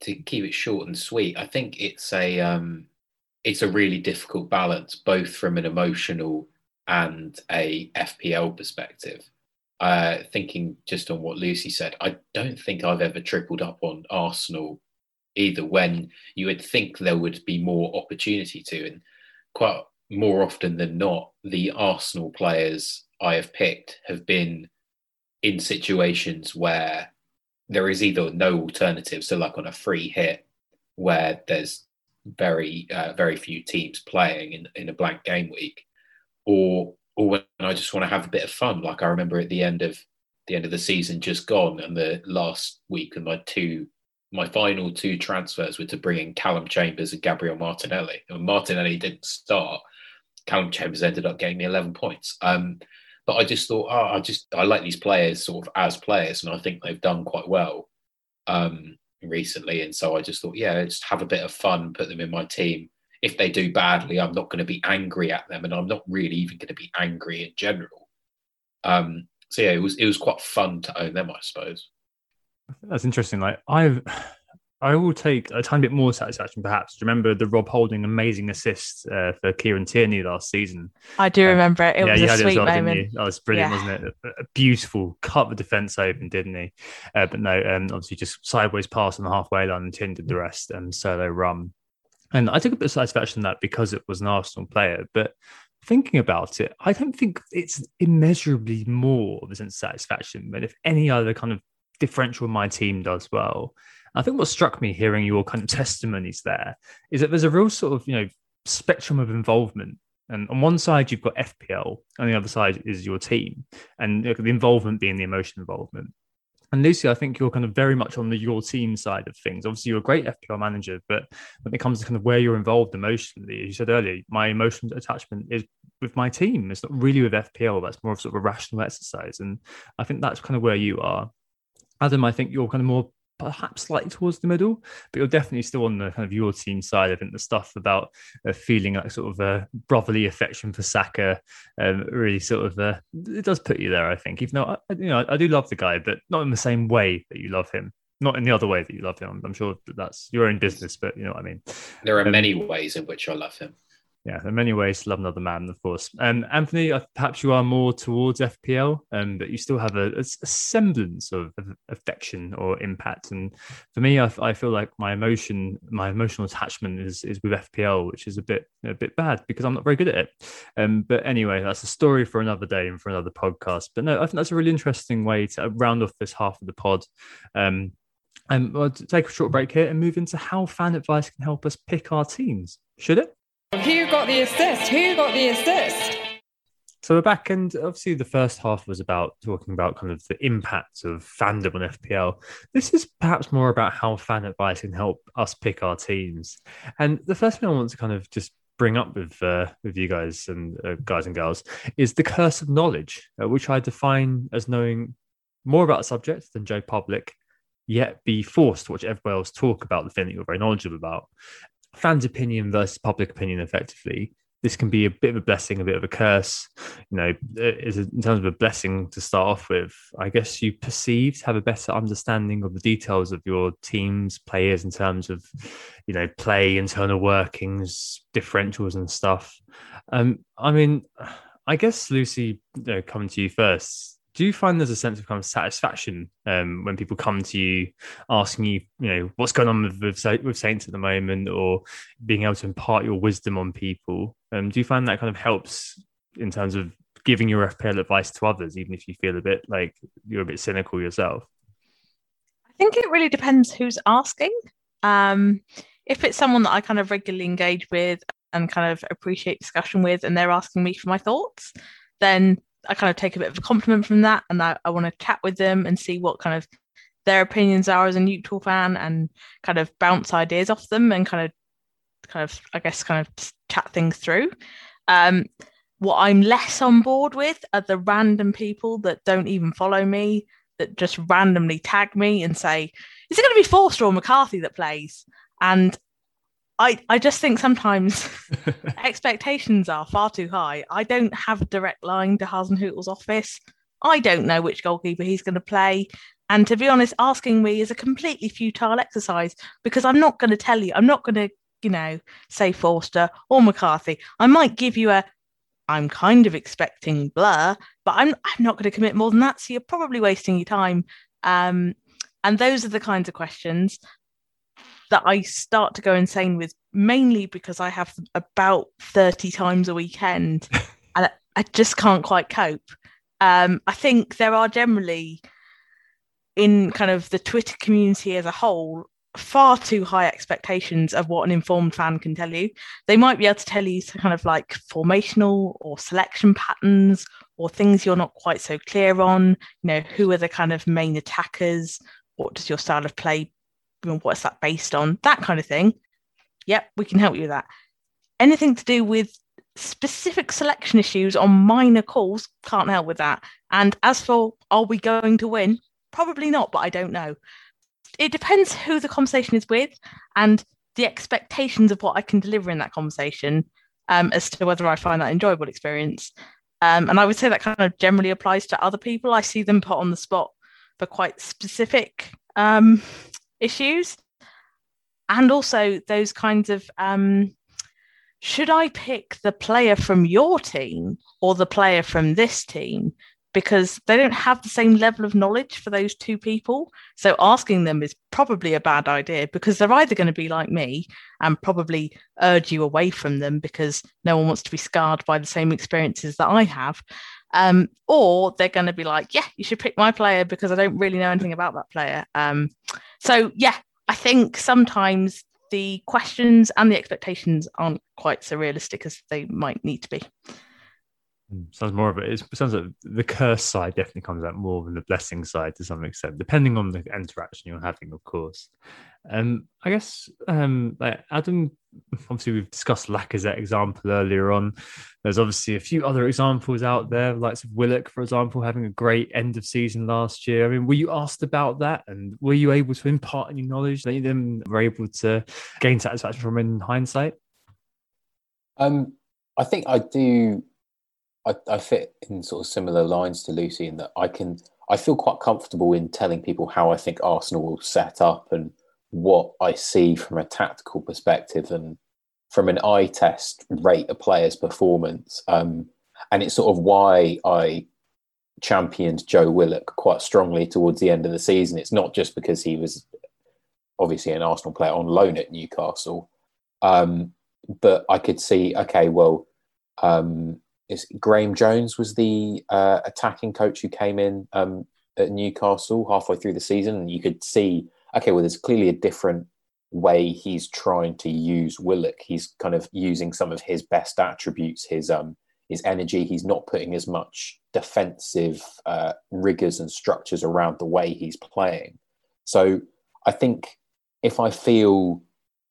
To keep it short and sweet, I think it's a um, it's a really difficult balance, both from an emotional and a FPL perspective. Uh, thinking just on what Lucy said, I don't think I've ever tripled up on Arsenal either. When you would think there would be more opportunity to, and quite more often than not, the Arsenal players I have picked have been in situations where there is either no alternative, so like on a free hit where there's very uh, very few teams playing in, in a blank game week, or or when I just want to have a bit of fun. Like I remember at the end of the end of the season just gone, and the last week, and my two my final two transfers were to bring in Callum Chambers and Gabriel Martinelli. And Martinelli didn't start. Callum Chambers ended up getting me 11 points. Um, but I just thought, oh, I just I like these players sort of as players, and I think they've done quite well um, recently. And so I just thought, yeah, just have a bit of fun, put them in my team. If they do badly, I'm not going to be angry at them, and I'm not really even going to be angry in general. Um, so yeah, it was it was quite fun to own them, I suppose. That's interesting. Like I've I will take a tiny bit more satisfaction, perhaps. Do you remember the Rob Holding amazing assist uh, for Kieran Tierney last season? I do uh, remember it. It yeah, was a sweet well, moment. That was brilliant, yeah. wasn't it? A, beautiful cut the defence open, didn't he? Uh, but no, um, obviously just sideways pass on the halfway line and Tierney did the rest and solo run. And I took a bit of satisfaction in that because it was an Arsenal player. But thinking about it, I don't think it's immeasurably more of a sense of satisfaction than if any other kind of differential in my team does well. I think what struck me hearing your kind of testimonies there is that there's a real sort of, you know, spectrum of involvement. And on one side, you've got FPL, on the other side is your team, and the involvement being the emotional involvement. And Lucy, I think you're kind of very much on the your team side of things. Obviously, you're a great FPL manager, but when it comes to kind of where you're involved emotionally, as you said earlier, my emotional attachment is with my team. It's not really with FPL. That's more of sort of a rational exercise, and I think that's kind of where you are. Adam, I think you're kind of more perhaps slightly towards the middle, but you're definitely still on the kind of your team side. I think the stuff about uh, feeling like sort of a brotherly affection for Saka um, really sort of uh, it does put you there. I think, even though I, you know I do love the guy, but not in the same way that you love him. Not in the other way that you love him. I'm sure that that's your own business, but you know what I mean. There are um, many ways in which I love him yeah, are many ways love another man, of course. Um, Anthony, perhaps you are more towards FPL, um, but you still have a, a, semblance of, of, affection or impact. And for me, I, I, feel like my emotion, my emotional attachment is is with FPL, which is a bit a bit bad because I'm not very good at it. Um, but anyway, that's a story for another day and for another podcast. But no, I think that's a really interesting way to round off this half of the pod. Um, and we'll take a short break here and move into how fan advice can help us pick our teams. Should it? Who got the assist? Who got the assist? So we're back, and obviously the first half was about talking about kind of the impact of fandom on FPL. This is perhaps more about how fan advice can help us pick our teams. And the first thing I want to kind of just bring up with uh, with you guys and uh, guys and girls is the curse of knowledge, uh, which I define as knowing more about a subject than Joe Public, yet be forced to watch everybody else talk about the thing that you're very knowledgeable about fans' opinion versus public opinion effectively. This can be a bit of a blessing, a bit of a curse. You know, is in terms of a blessing to start off with. I guess you perceive to have a better understanding of the details of your team's players in terms of, you know, play, internal workings, differentials, and stuff. Um, I mean, I guess Lucy, you know, coming to you first do you find there's a sense of kind of satisfaction um, when people come to you asking you, you know, what's going on with, with, Saints at the moment, or being able to impart your wisdom on people? Um, do you find that kind of helps in terms of giving your FPL advice to others, even if you feel a bit like you're a bit cynical yourself? I think it really depends who's asking. Um, if it's someone that I kind of regularly engage with and kind of appreciate discussion with, and they're asking me for my thoughts, then I kind of take a bit of a compliment from that, and I, I want to chat with them and see what kind of their opinions are as a neutral fan, and kind of bounce ideas off them, and kind of, kind of, I guess, kind of chat things through. Um, what I'm less on board with are the random people that don't even follow me, that just randomly tag me and say, "Is it going to be Forster or McCarthy that plays?" And I, I just think sometimes expectations are far too high. I don't have a direct line to Hasenhüttl's office. I don't know which goalkeeper he's going to play. And to be honest, asking me is a completely futile exercise because I'm not going to tell you. I'm not going to, you know, say Forster or McCarthy. I might give you a I'm kind of expecting blur, but I'm I'm not going to commit more than that. So you're probably wasting your time. Um, and those are the kinds of questions that I start to go insane with, mainly because I have about 30 times a weekend and I just can't quite cope. Um, I think there are generally in kind of the Twitter community as a whole far too high expectations of what an informed fan can tell you. They might be able to tell you kind of like formational or selection patterns or things you're not quite so clear on. You know, who are the kind of main attackers? What does your style of play? What's that based on? That kind of thing. Yep, we can help you with that. Anything to do with specific selection issues on minor calls, can't help with that. And as for are we going to win? Probably not, but I don't know it depends who the conversation is with and the expectations of what I can deliver in that conversation um, as to whether I find that enjoyable experience. Um, and I would say that kind of generally applies to other people. I see them put on the spot for quite specific um, issues. And also those kinds of um, should I pick the player from your team or the player from this team? because they don't have the same level of knowledge for those two people. So asking them is probably a bad idea because they're either going to be like me and probably urge you away from them because no one wants to be scarred by the same experiences that I have. Um, or they're going to be like, yeah, you should pick my player because I don't really know anything about that player. Um, so, yeah, I think sometimes the questions and the expectations aren't quite so realistic as they might need to be. Sounds more of it. It sounds like the curse side definitely comes out more than the blessing side to some extent, depending on the interaction you're having, of course. Um, I guess, um, like Adam, obviously we've discussed Lacazette example earlier on. There's obviously a few other examples out there, like Willock, for example, having a great end of season last year. I mean, were you asked about that, and were you able to impart any knowledge that you then were able to gain satisfaction from in hindsight? Um, I think I do I, I fit in sort of similar lines to Lucy in that I can I feel quite comfortable in telling people how I think Arsenal will set up and what I see from a tactical perspective and from an eye test rate a player's performance. Um, and it's sort of why I championed Joe Willock quite strongly towards the end of the season. It's not just because he was obviously an Arsenal player on loan at Newcastle, um, but I could see, okay, well, um, is Graeme Jones was the uh, attacking coach who came in um, at Newcastle halfway through the season, and you could see, okay, well, there's clearly a different way he's trying to use Willock. He's kind of using some of his best attributes, his um, his energy. He's not putting as much defensive uh, rigors and structures around the way he's playing. So I think if I feel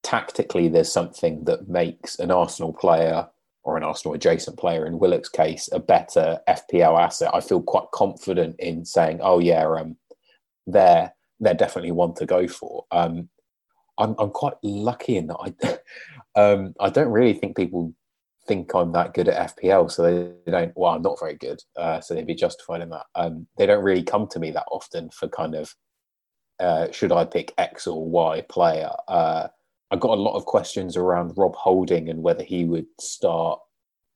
tactically there's something that makes an Arsenal player or an Arsenal adjacent player in Willock's case a better FPL asset, I feel quite confident in saying, oh yeah, um, they're they're definitely one to go for. Um, I'm I'm quite lucky in that I um, I don't really think people think I'm that good at FPL, so they don't. Well, I'm not very good, uh, so they'd be justified in that. Um, they don't really come to me that often for kind of uh, should I pick X or Y player. Uh, I got a lot of questions around Rob Holding and whether he would start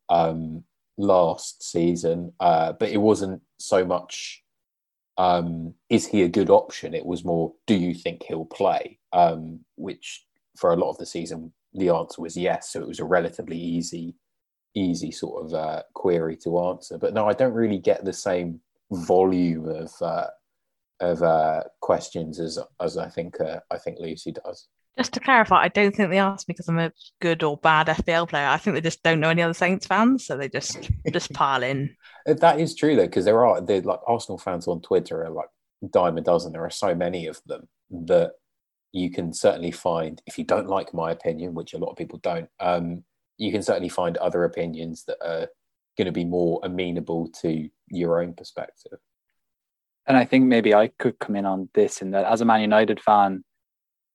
um, last season, uh, but it wasn't so much um, is he a good option? It was more do you think he'll play? Um, which for a lot of the season, the answer was yes. So it was a relatively easy easy sort of uh, query to answer. But no, I don't really get the same volume of uh, of uh, questions as as I think uh, I think Lucy does. Just to clarify, I don't think they asked me because I'm a good or bad FPL player. I think they just don't know any other Saints fans, so they just just pile in. That is true though, because there are they like Arsenal fans on Twitter are like dime a dozen. There are so many of them that you can certainly find if you don't like my opinion, which a lot of people don't. Um, you can certainly find other opinions that are going to be more amenable to your own perspective. And I think maybe I could come in on this in that as a Man United fan,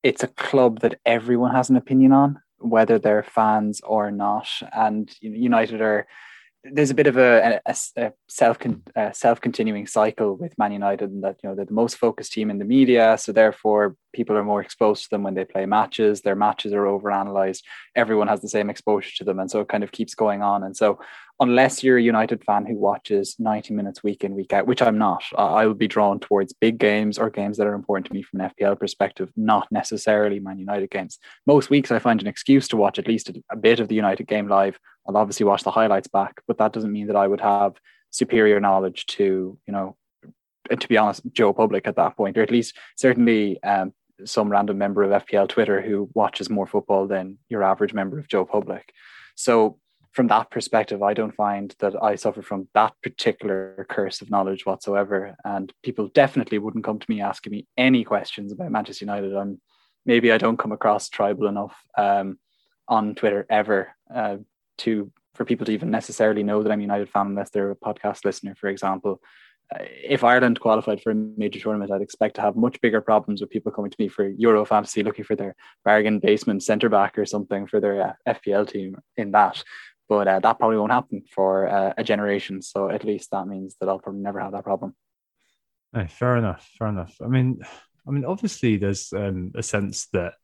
it's a club that everyone has an opinion on, whether they're fans or not. And United are there's a bit of a, a, a self a self continuing cycle with Man United, and that you know they're the most focused team in the media, so therefore people are more exposed to them when they play matches. Their matches are over analyzed. Everyone has the same exposure to them, and so it kind of keeps going on. And so unless you're a United fan who watches 90 minutes week in, week out, which I'm not, I will be drawn towards big games or games that are important to me from an FPL perspective, not necessarily Man United games. Most weeks I find an excuse to watch at least a bit of the United game live. I'll obviously watch the highlights back, but that doesn't mean that I would have superior knowledge to, you know, to be honest, Joe Public at that point, or at least certainly um, some random member of FPL Twitter who watches more football than your average member of Joe Public. So from that perspective, I don't find that I suffer from that particular curse of knowledge whatsoever. And people definitely wouldn't come to me asking me any questions about Manchester United. I'm maybe I don't come across tribal enough um, on Twitter ever uh, to for people to even necessarily know that I'm a United fan unless they're a podcast listener, for example. Uh, if Ireland qualified for a major tournament, I'd expect to have much bigger problems with people coming to me for Euro fantasy looking for their bargain basement centre back or something for their uh, FPL team in that but uh, that probably won't happen for uh, a generation. So at least that means that I'll probably never have that problem. Hey, fair enough. Fair enough. I mean, I mean, obviously, there's um, a sense that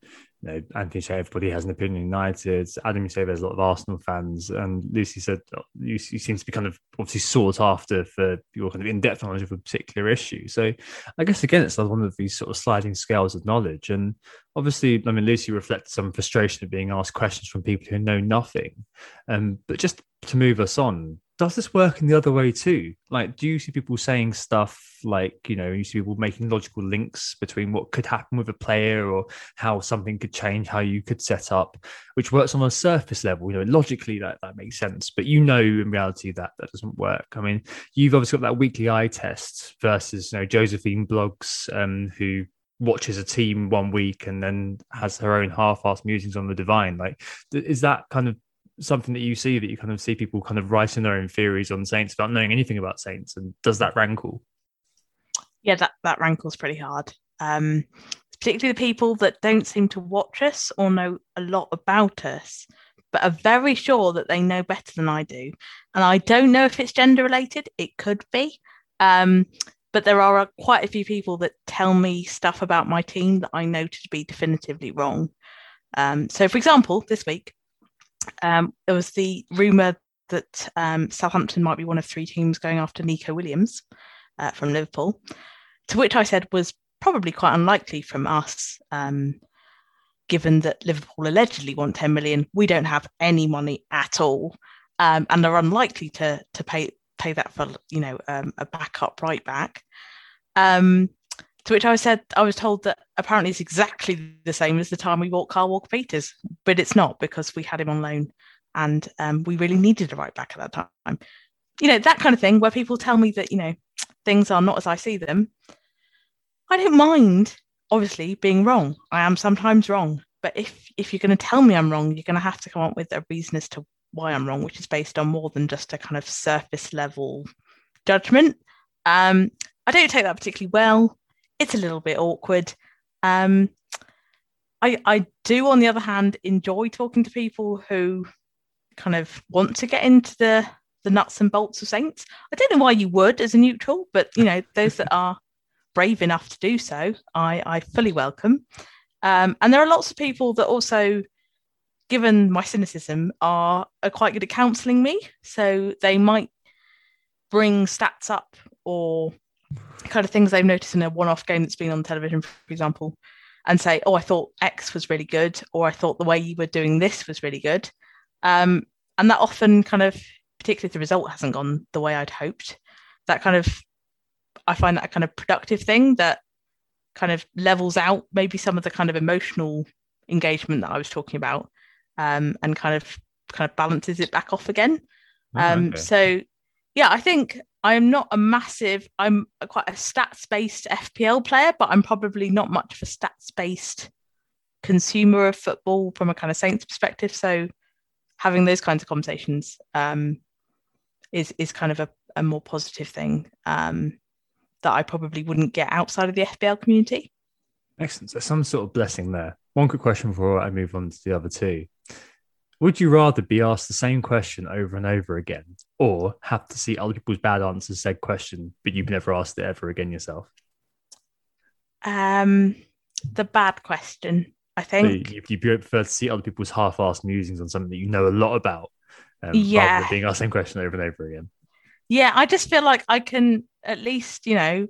you know, Anthony said everybody has an opinion United. Adam, you say there's a lot of Arsenal fans, and Lucy said you, you seem to be kind of obviously sought after for your kind of in-depth knowledge of a particular issue. So, I guess again, it's one of these sort of sliding scales of knowledge. And obviously, I mean, Lucy reflects some frustration of being asked questions from people who know nothing. Um, but just to move us on, does this work in the other way too? Like, do you see people saying stuff like, you know, you see people making logical links between what could happen with a player or how something could change, how you could set up, which works on a surface level. You know, logically that that makes sense, but you know, in reality, that that doesn't work. I mean, you've obviously got that weekly eye test versus, you know, Josephine Bloggs, um, who watches a team one week and then has her own half-assed musings on the divine. Like, is that kind of something that you see that you kind of see people kind of writing their own theories on Saints without knowing anything about Saints, and does that rankle? Yeah, that that rankles pretty hard. Um, particularly the people that don't seem to watch us or know a lot about us, but are very sure that they know better than I do. And I don't know if it's gender related. It could be. Um, but there are quite a few people that tell me stuff about my team that I know to be definitively wrong. Um, so, for example, this week um, there was the rumour that um, Southampton might be one of three teams going after Neco Williams uh, from Liverpool, to which I said was probably quite unlikely from us, um, given that Liverpool allegedly want 10 million. We don't have any money at all, um, and are unlikely to to pay pay that for you know um, a backup right back. Um, to which I said, I was told that apparently it's exactly the same as the time we bought Kyle Walker Peters, but it's not because we had him on loan and um, we really needed a right back at that time. You know, that kind of thing where people tell me that, you know, things are not as I see them. I don't mind, obviously, being wrong. I am sometimes wrong. But if if you're going to tell me I'm wrong, you're going to have to come up with a reason as to why I'm wrong, which is based on more than just a kind of surface level judgment. Um, I don't take that particularly well it's a little bit awkward. Um, I I do, on the other hand, enjoy talking to people who kind of want to get into the the nuts and bolts of Saints. I don't know why you would as a neutral, but you know those that are brave enough to do so, I I fully welcome. Um, and there are lots of people that also, given my cynicism, are, are quite good at counselling me. So they might bring stats up or kind of things they've noticed in a one-off game that's been on television, for example, and say, "Oh, I thought X was really good," or "I thought the way you were doing this was really good," um, and that often kind of, particularly if the result hasn't gone the way I'd hoped, that kind of, I find that a kind of productive thing that kind of levels out maybe some of the kind of emotional engagement that I was talking about, um, and kind of kind of balances it back off again. Oh, Um, okay. So, yeah, I think I'm not a massive, I'm quite a stats based FPL player, but I'm probably not much of a stats based consumer of football from a kind of Saints perspective. So, having those kinds of conversations um, is is kind of a, a more positive thing um, that I probably wouldn't get outside of the FPL community. Excellent. So some sort of blessing there. One quick question before I move on to the other two. Would you rather be asked the same question over and over again, or have to see other people's bad answers to said question, but you've never asked it ever again yourself? Um, the bad question, I So think. you, you prefer to see other people's half-assed musings on something that you know a lot about, um, Yeah. rather than being asked the same question over and over again. Yeah, I just feel like I can at least, you know,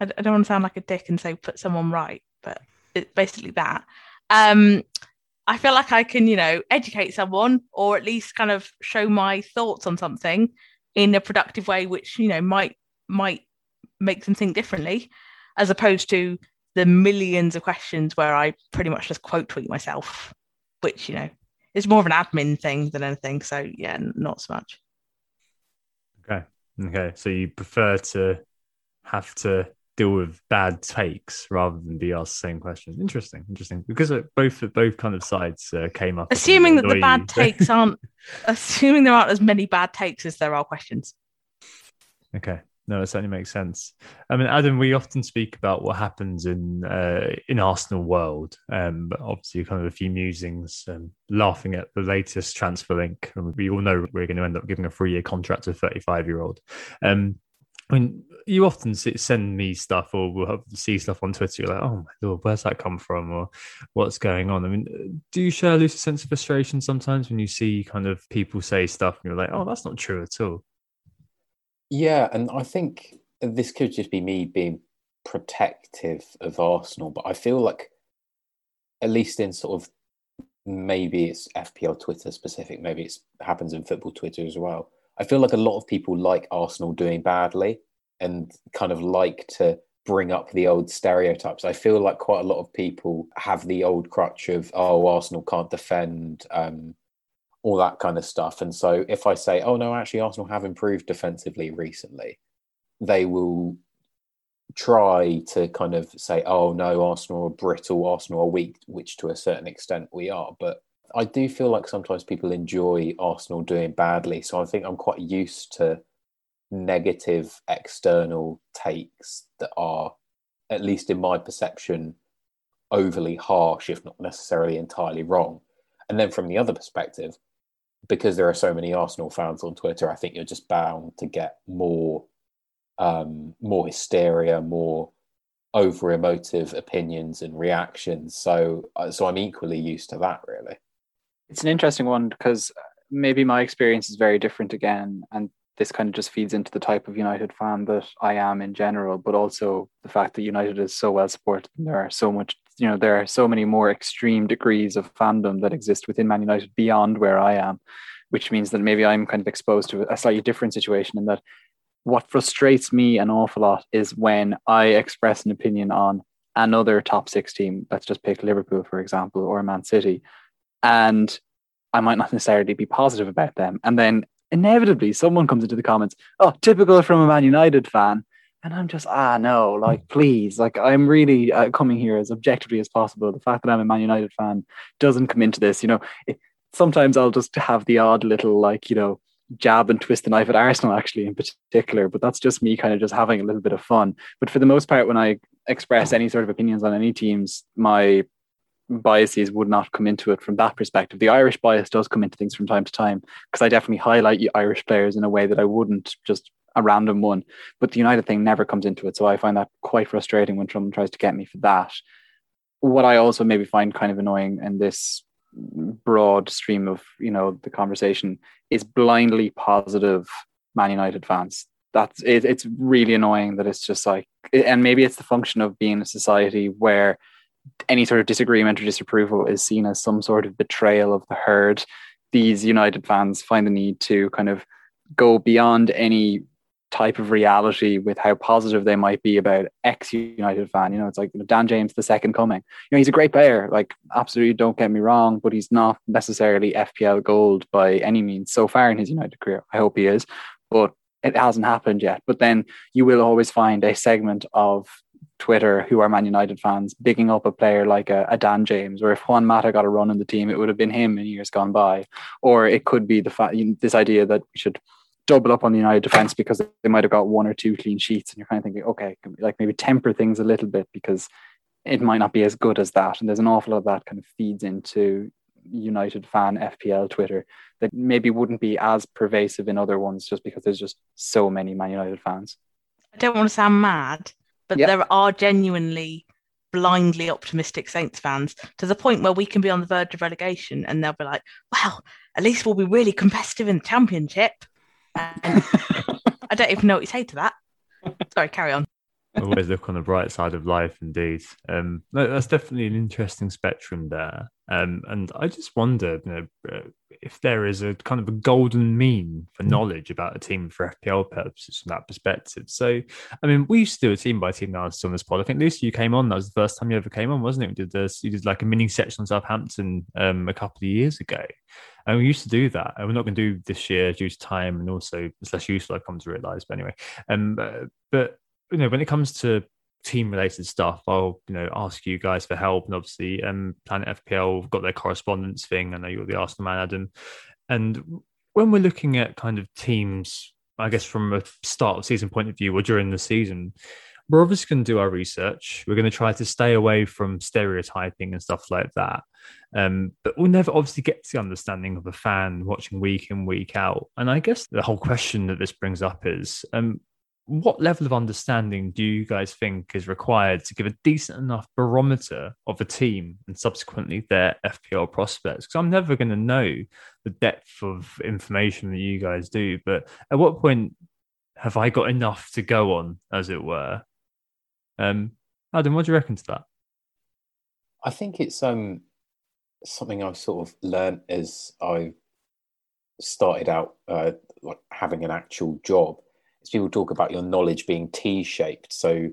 I, I don't want to sound like a dick and say put someone right, but it's basically that. Um, I feel like I can, you know, educate someone or at least kind of show my thoughts on something in a productive way, which you know might might make them think differently, as opposed to the millions of questions where I pretty much just quote tweet myself, which you know is more of an admin thing than anything. So yeah, not so much. Okay. Okay. So you prefer to have to deal with bad takes rather than be asked the same question. Interesting. Interesting. Because uh, both both kind of sides uh, came up. assuming that the bad takes aren't assuming there aren't as many bad takes as there are questions Okay. No, that certainly makes sense. I mean, Adam, we often speak about what happens in uh, in Arsenal world, um, but obviously, kind of a few musings, um, laughing at the latest transfer link. And we all know we're going to end up giving a three year contract to a 35 year old. Um, I mean, you often send me stuff or we'll have, see stuff on Twitter. You're like, oh my lord, where's that come from? Or what's going on? I mean, do you share a loose sense of frustration sometimes when you see kind of people say stuff and you're like, oh, that's not true at all? Yeah, and I think this could just be me being protective of Arsenal, but I feel like, at least in sort of maybe it's FPL Twitter specific, maybe it happens in football Twitter as well. I feel like a lot of people like Arsenal doing badly and kind of like to bring up the old stereotypes. I feel like quite a lot of people have the old crutch of, oh, Arsenal can't defend, um, all that kind of stuff. And so if I say, oh, no, actually, Arsenal have improved defensively recently, they will try to kind of say, oh, no, Arsenal are brittle, Arsenal are weak, which to a certain extent we are. But I do feel like sometimes people enjoy Arsenal doing badly. So I think I'm quite used to negative external takes that are, at least in my perception, overly harsh, if not necessarily entirely wrong. And then from the other perspective, because there are so many Arsenal fans on Twitter, I think you're just bound to get more, um, more hysteria, more over emotive opinions and reactions. So, uh, so I'm equally used to that, really. It's an interesting one because maybe my experience is very different again, and this kind of just feeds into the type of United fan that I am in general, but also the fact that United is so well supported. And there are so much, you know, there are so many more extreme degrees of fandom that exist within Man United beyond where I am, which means that maybe I'm kind of exposed to a slightly different situation in that what frustrates me an awful lot is when I express an opinion on another top six team. Let's just pick Liverpool, for example, or Man City. And I might not necessarily be positive about them. And then inevitably someone comes into the comments, oh, typical from a Man United fan. And I'm just, ah, no, like, please, like, I'm really uh, coming here as objectively as possible. The fact that I'm a Man United fan doesn't come into this. You know, it, sometimes I'll just have the odd little, like, you know, jab and twist the knife at Arsenal, actually, in particular. But that's just me kind of just having a little bit of fun. But for the most part, when I express any sort of opinions on any teams, my biases would not come into it from that perspective. The Irish bias does come into things from time to time because I definitely highlight Irish players in a way that I wouldn't just a random one. But the United thing never comes into it. So I find that quite frustrating when someone tries to get me for that. What I also maybe find kind of annoying in this broad stream of, you know, the conversation is blindly positive Man United fans. That's it, it's really annoying that it's just like and maybe it's the function of being a society where any sort of disagreement or disapproval is seen as some sort of betrayal of the herd these United fans find the need to kind of go beyond any type of reality with how positive they might be about ex United fan. You know, it's like Dan James, the second coming. You know, he's a great player. Like, absolutely, don't get me wrong, but he's not necessarily FPL gold by any means so far in his United career. I hope he is, but it hasn't happened yet. But then you will always find a segment of Twitter who are Man United fans bigging up a player like a, a, Dan James, or if Juan Mata got a run in the team, it would have been him in years gone by. Or it could be the fact this idea that we should double up on the United defense because they might have got one or two clean sheets, and you're kind of thinking, okay, like maybe temper things a little bit because it might not be as good as that. And there's an awful lot of that kind of feeds into United fan FPL Twitter that maybe wouldn't be as pervasive in other ones just because there's just so many Man United fans. I don't want to sound mad, but yep. there are genuinely blindly optimistic Saints fans to the point where we can be on the verge of relegation and they'll be like, well, at least we'll be really competitive in the championship. And I don't even know what you say to that. Sorry, carry on. Always look on the bright side of life, indeed. Um, that's definitely an interesting spectrum there. Um, and I just wonder you know, uh, if there is a kind of a golden mean for mm. knowledge about a team for FPL purposes from that perspective. So, I mean, we used to do a team by team analysis on this pod. I think Lucy, you came on. That was the first time you ever came on, wasn't it? We did this. You did like a mini section on Southampton um, a couple of years ago, and we used to do that. And we're not going to do this year due to time, and also it's less useful. I've come to realise. But anyway, um, uh, but you know, when it comes to team related stuff, I'll you know ask you guys for help. And obviously, um, Planet FPL got their correspondence thing. I know you're the Arsenal man, Adam. And when we're looking at kind of teams, I guess from a start of season point of view or during the season, we're obviously going to do our research. We're going to try to stay away from stereotyping and stuff like that. Um, but we'll never obviously get to the understanding of a fan watching week in, week out. And I guess the whole question that this brings up is um, what level of understanding do you guys think is required to give a decent enough barometer of a team and subsequently their FPL prospects? Because I'm never going to know the depth of information that you guys do. But at what point have I got enough to go on, as it were? Um, Adam, what do you reckon to that? I think it's um something I've sort of learned as I started out uh, like having an actual job is people talk about your knowledge being T-shaped. So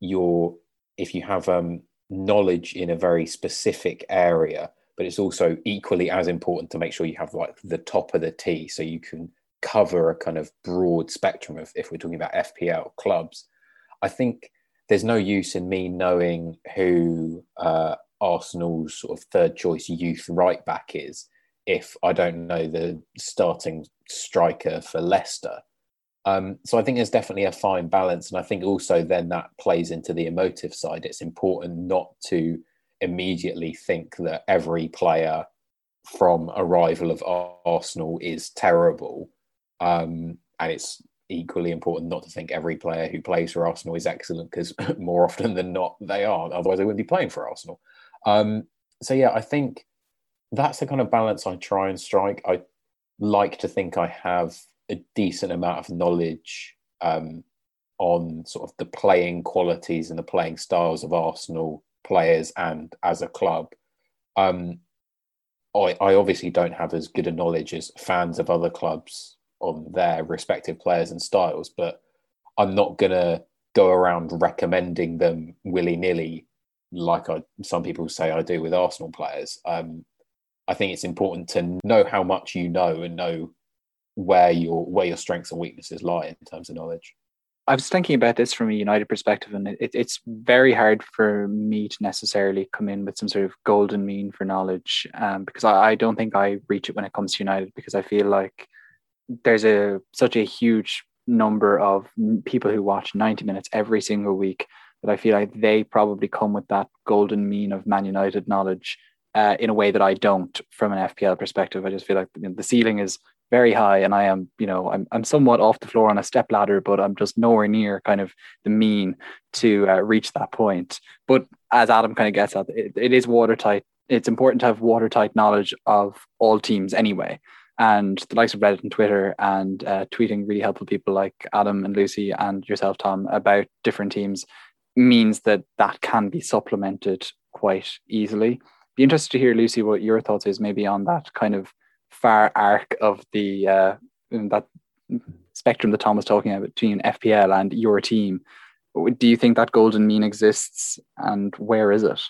your if you have um, knowledge in a very specific area, but it's also equally as important to make sure you have like the top of the T, so you can cover a kind of broad spectrum of if we're talking about FPL clubs. I think there's no use in me knowing who uh, Arsenal's sort of third choice youth right back is if I don't know the starting striker for Leicester. Um, so I think there's definitely a fine balance, and I think also then that plays into the emotive side. It's important not to immediately think that every player from arrival of Arsenal is terrible, um, and it's equally important not to think every player who plays for Arsenal is excellent because more often than not they aren't. Otherwise, they wouldn't be playing for Arsenal. Um, so yeah, I think that's the kind of balance I try and strike. I like to think I have a decent amount of knowledge um, on sort of the playing qualities and the playing styles of Arsenal players and as a club. Um, I, I obviously don't have as good a knowledge as fans of other clubs on their respective players and styles, but I'm not gonna go around recommending them willy nilly like I, some people say I do with Arsenal players. Um, I think it's important to know how much you know and know where your where your strengths and weaknesses lie in terms of knowledge. I was thinking about this from a United perspective, and it, it's very hard for me to necessarily come in with some sort of golden mean for knowledge, um, because I, I don't think I reach it when it comes to United, because I feel like there's a such a huge number of people who watch 90 minutes every single week that I feel like they probably come with that golden mean of Man United knowledge uh, in a way that I don't from an FPL perspective. I just feel like the ceiling is very high and I am, you know, I'm, I'm somewhat off the floor on a step ladder, but I'm just nowhere near kind of the mean to uh, reach that point. But as Adam kind of gets at, it, it is watertight. It's important to have watertight knowledge of all teams anyway. And the likes of Reddit and Twitter and uh, tweeting really helpful people like Adam and Lucy and yourself, Tom, about different teams means that that can be supplemented quite easily. Be interested to hear, Lucy, what your thoughts is maybe on that kind of far arc of the uh, that spectrum that Tom was talking about between FPL and your team. Do you think that golden mean exists, and where is it?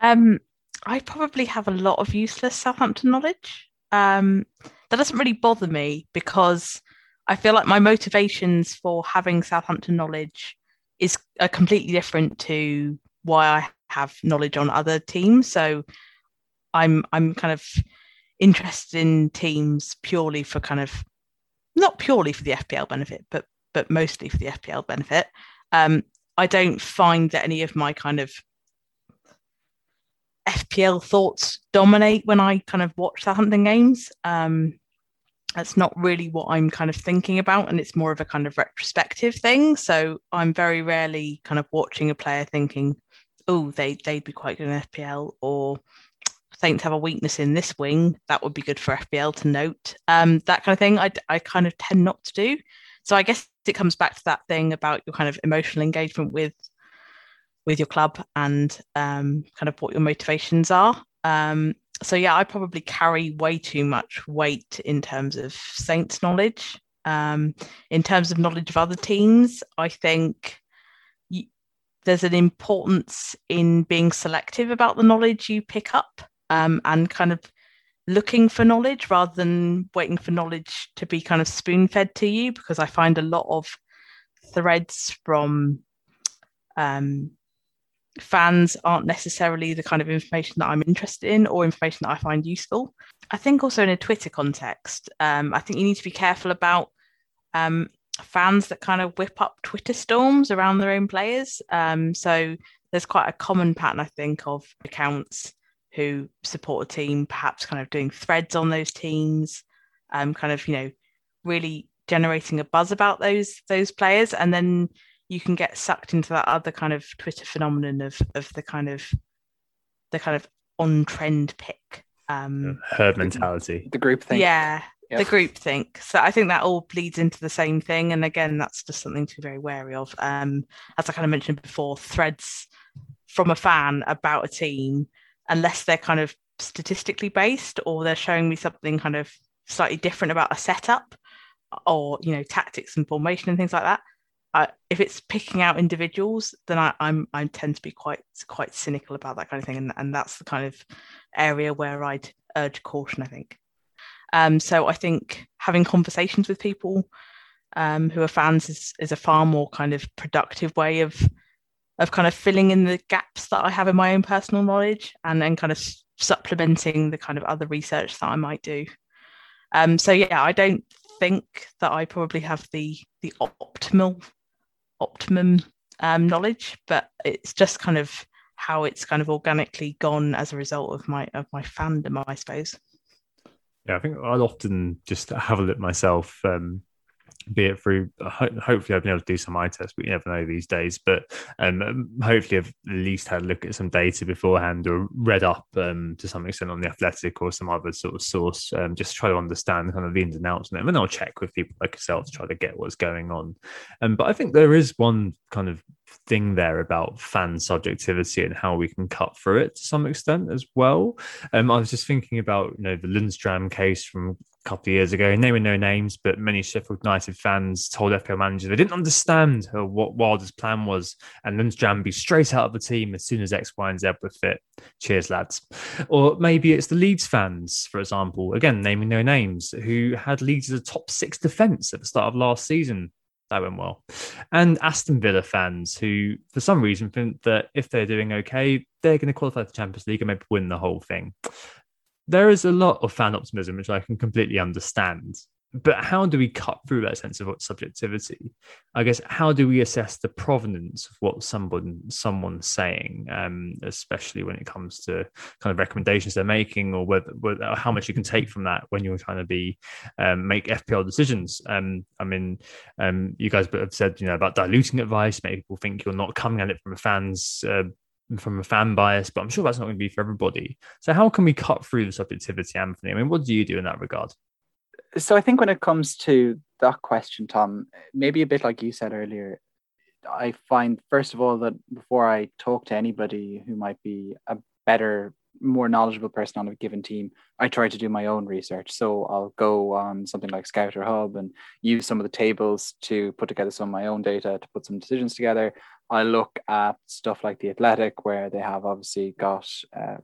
Um, I probably have a lot of useless Southampton knowledge. Um, that doesn't really bother me because I feel like my motivations for having Southampton knowledge is are completely different to why I have knowledge on other teams. So I'm I'm kind of interested in teams purely for kind of not purely for the FPL benefit, but but mostly for the FPL benefit. Um, I don't find that any of my kind of FPL thoughts dominate when I kind of watch Southampton games. Um, that's not really what I'm kind of thinking about, and it's more of a kind of retrospective thing. So I'm very rarely kind of watching a player thinking, "Oh, they they'd be quite good in FPL," or Saints have a weakness in this wing. That would be good for FPL to note. Um, that kind of thing. I I kind of tend not to do. So I guess it comes back to that thing about your kind of emotional engagement with with your club and um, kind of what your motivations are. Um, so yeah, I probably carry way too much weight in terms of Saints knowledge. Um, in terms of knowledge of other teams, I think there's an importance in being selective about the knowledge you pick up um, and kind of looking for knowledge rather than waiting for knowledge to be kind of spoon fed to you. Because I find a lot of threads from um, fans aren't necessarily the kind of information that I'm interested in or information that I find useful. I think also in a Twitter context, um, I think you need to be careful about um, fans that kind of whip up Twitter storms around their own players. Um, so there's quite a common pattern, I think, of accounts who support a team, perhaps kind of doing threads on those teams, um, kind of, you know, really generating a buzz about those those players and then you can get sucked into that other kind of Twitter phenomenon of of the kind of the kind of on trend pick. Um, herd mentality. The group thing. Yeah. Yep. The group think. So I think that all bleeds into the same thing. And again, that's just something to be very wary of. Um, as I kind of mentioned before, threads from a fan about a team, unless they're kind of statistically based or they're showing me something kind of slightly different about a setup or you know tactics and formation and things like that I, if it's picking out individuals, then I, I'm I tend to be quite quite cynical about that kind of thing, and, and that's the kind of area where I'd urge caution. I think. Um, so I think having conversations with people um, who are fans is, is a far more kind of productive way of of kind of filling in the gaps that I have in my own personal knowledge, and then kind of supplementing the kind of other research that I might do. Um, so yeah, I don't think that I probably have the the optimal optimum um, knowledge, but it's just kind of how it's kind of organically gone as a result of my of my fandom, I suppose. Yeah, I think I'll often just have a look myself. Um, be it through hopefully I've been able to do some eye tests, but you never know these days. But um, um, hopefully I've at least had a look at some data beforehand or read up um, to some extent on the athletic or some other sort of source, um, just try to understand kind of the ins and outs and then I'll check with people like yourself to try to get what's going on. Um, but I think there is one kind of thing there about fan subjectivity and how we can cut through it to some extent as well. Um, I was just thinking about you know the Lundstram case from couple of years ago, naming no names, but many Sheffield United fans told FPL managers they didn't understand what Wilder's plan was, and Lundstram be straight out of the team as soon as X, Y, and Z were fit. Cheers, lads. Or maybe it's the Leeds fans, for example, again naming no names, who had Leeds as a top six defence at the start of last season. That went well. And Aston Villa fans who, for some reason, think that if they're doing okay, they're going to qualify for the Champions League and maybe win the whole thing there is a lot of fan optimism, which I can completely understand. But how do we cut through that sense of subjectivity? I guess how do we assess the provenance of what someone someone's saying, um, especially when it comes to kind of recommendations they're making, or whether, whether how much you can take from that when you're trying to be um, make FPL decisions. Um, I mean, um, you guys have said you know about diluting advice. Maybe people think you're not coming at it from a fan's uh, from a fan bias, but I'm sure that's not going to be for everybody. So, how can we cut through the subjectivity, Anthony? I mean, what do you do in that regard? So, I think when it comes to that question, Tom, maybe a bit like you said earlier, I find, first of all, that before I talk to anybody who might be a better more knowledgeable person on a given team, I try to do my own research. So I'll go on something like Scout or Hub and use some of the tables to put together some of my own data to put some decisions together. I look at stuff like the Athletic, where they have obviously got uh,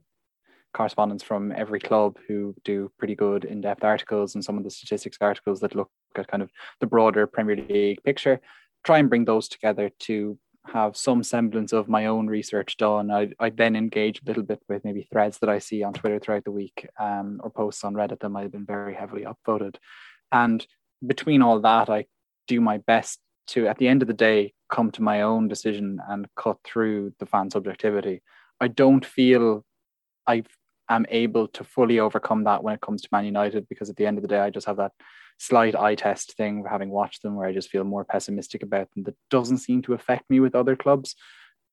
from every club who do pretty good in-depth articles and some of the statistics articles that look at kind of the broader Premier League picture. Try and bring those together to have some semblance of my own research done. I, I then engage a little bit with maybe threads that I see on Twitter throughout the week um, or posts on Reddit that might have been very heavily upvoted. And between all that, I do my best to, at the end of the day, come to my own decision and cut through the fan subjectivity. I don't feel I am able to fully overcome that when it comes to Man United because at the end of the day, I just have that slight eye test thing having watched them where I just feel more pessimistic about them that doesn't seem to affect me with other clubs.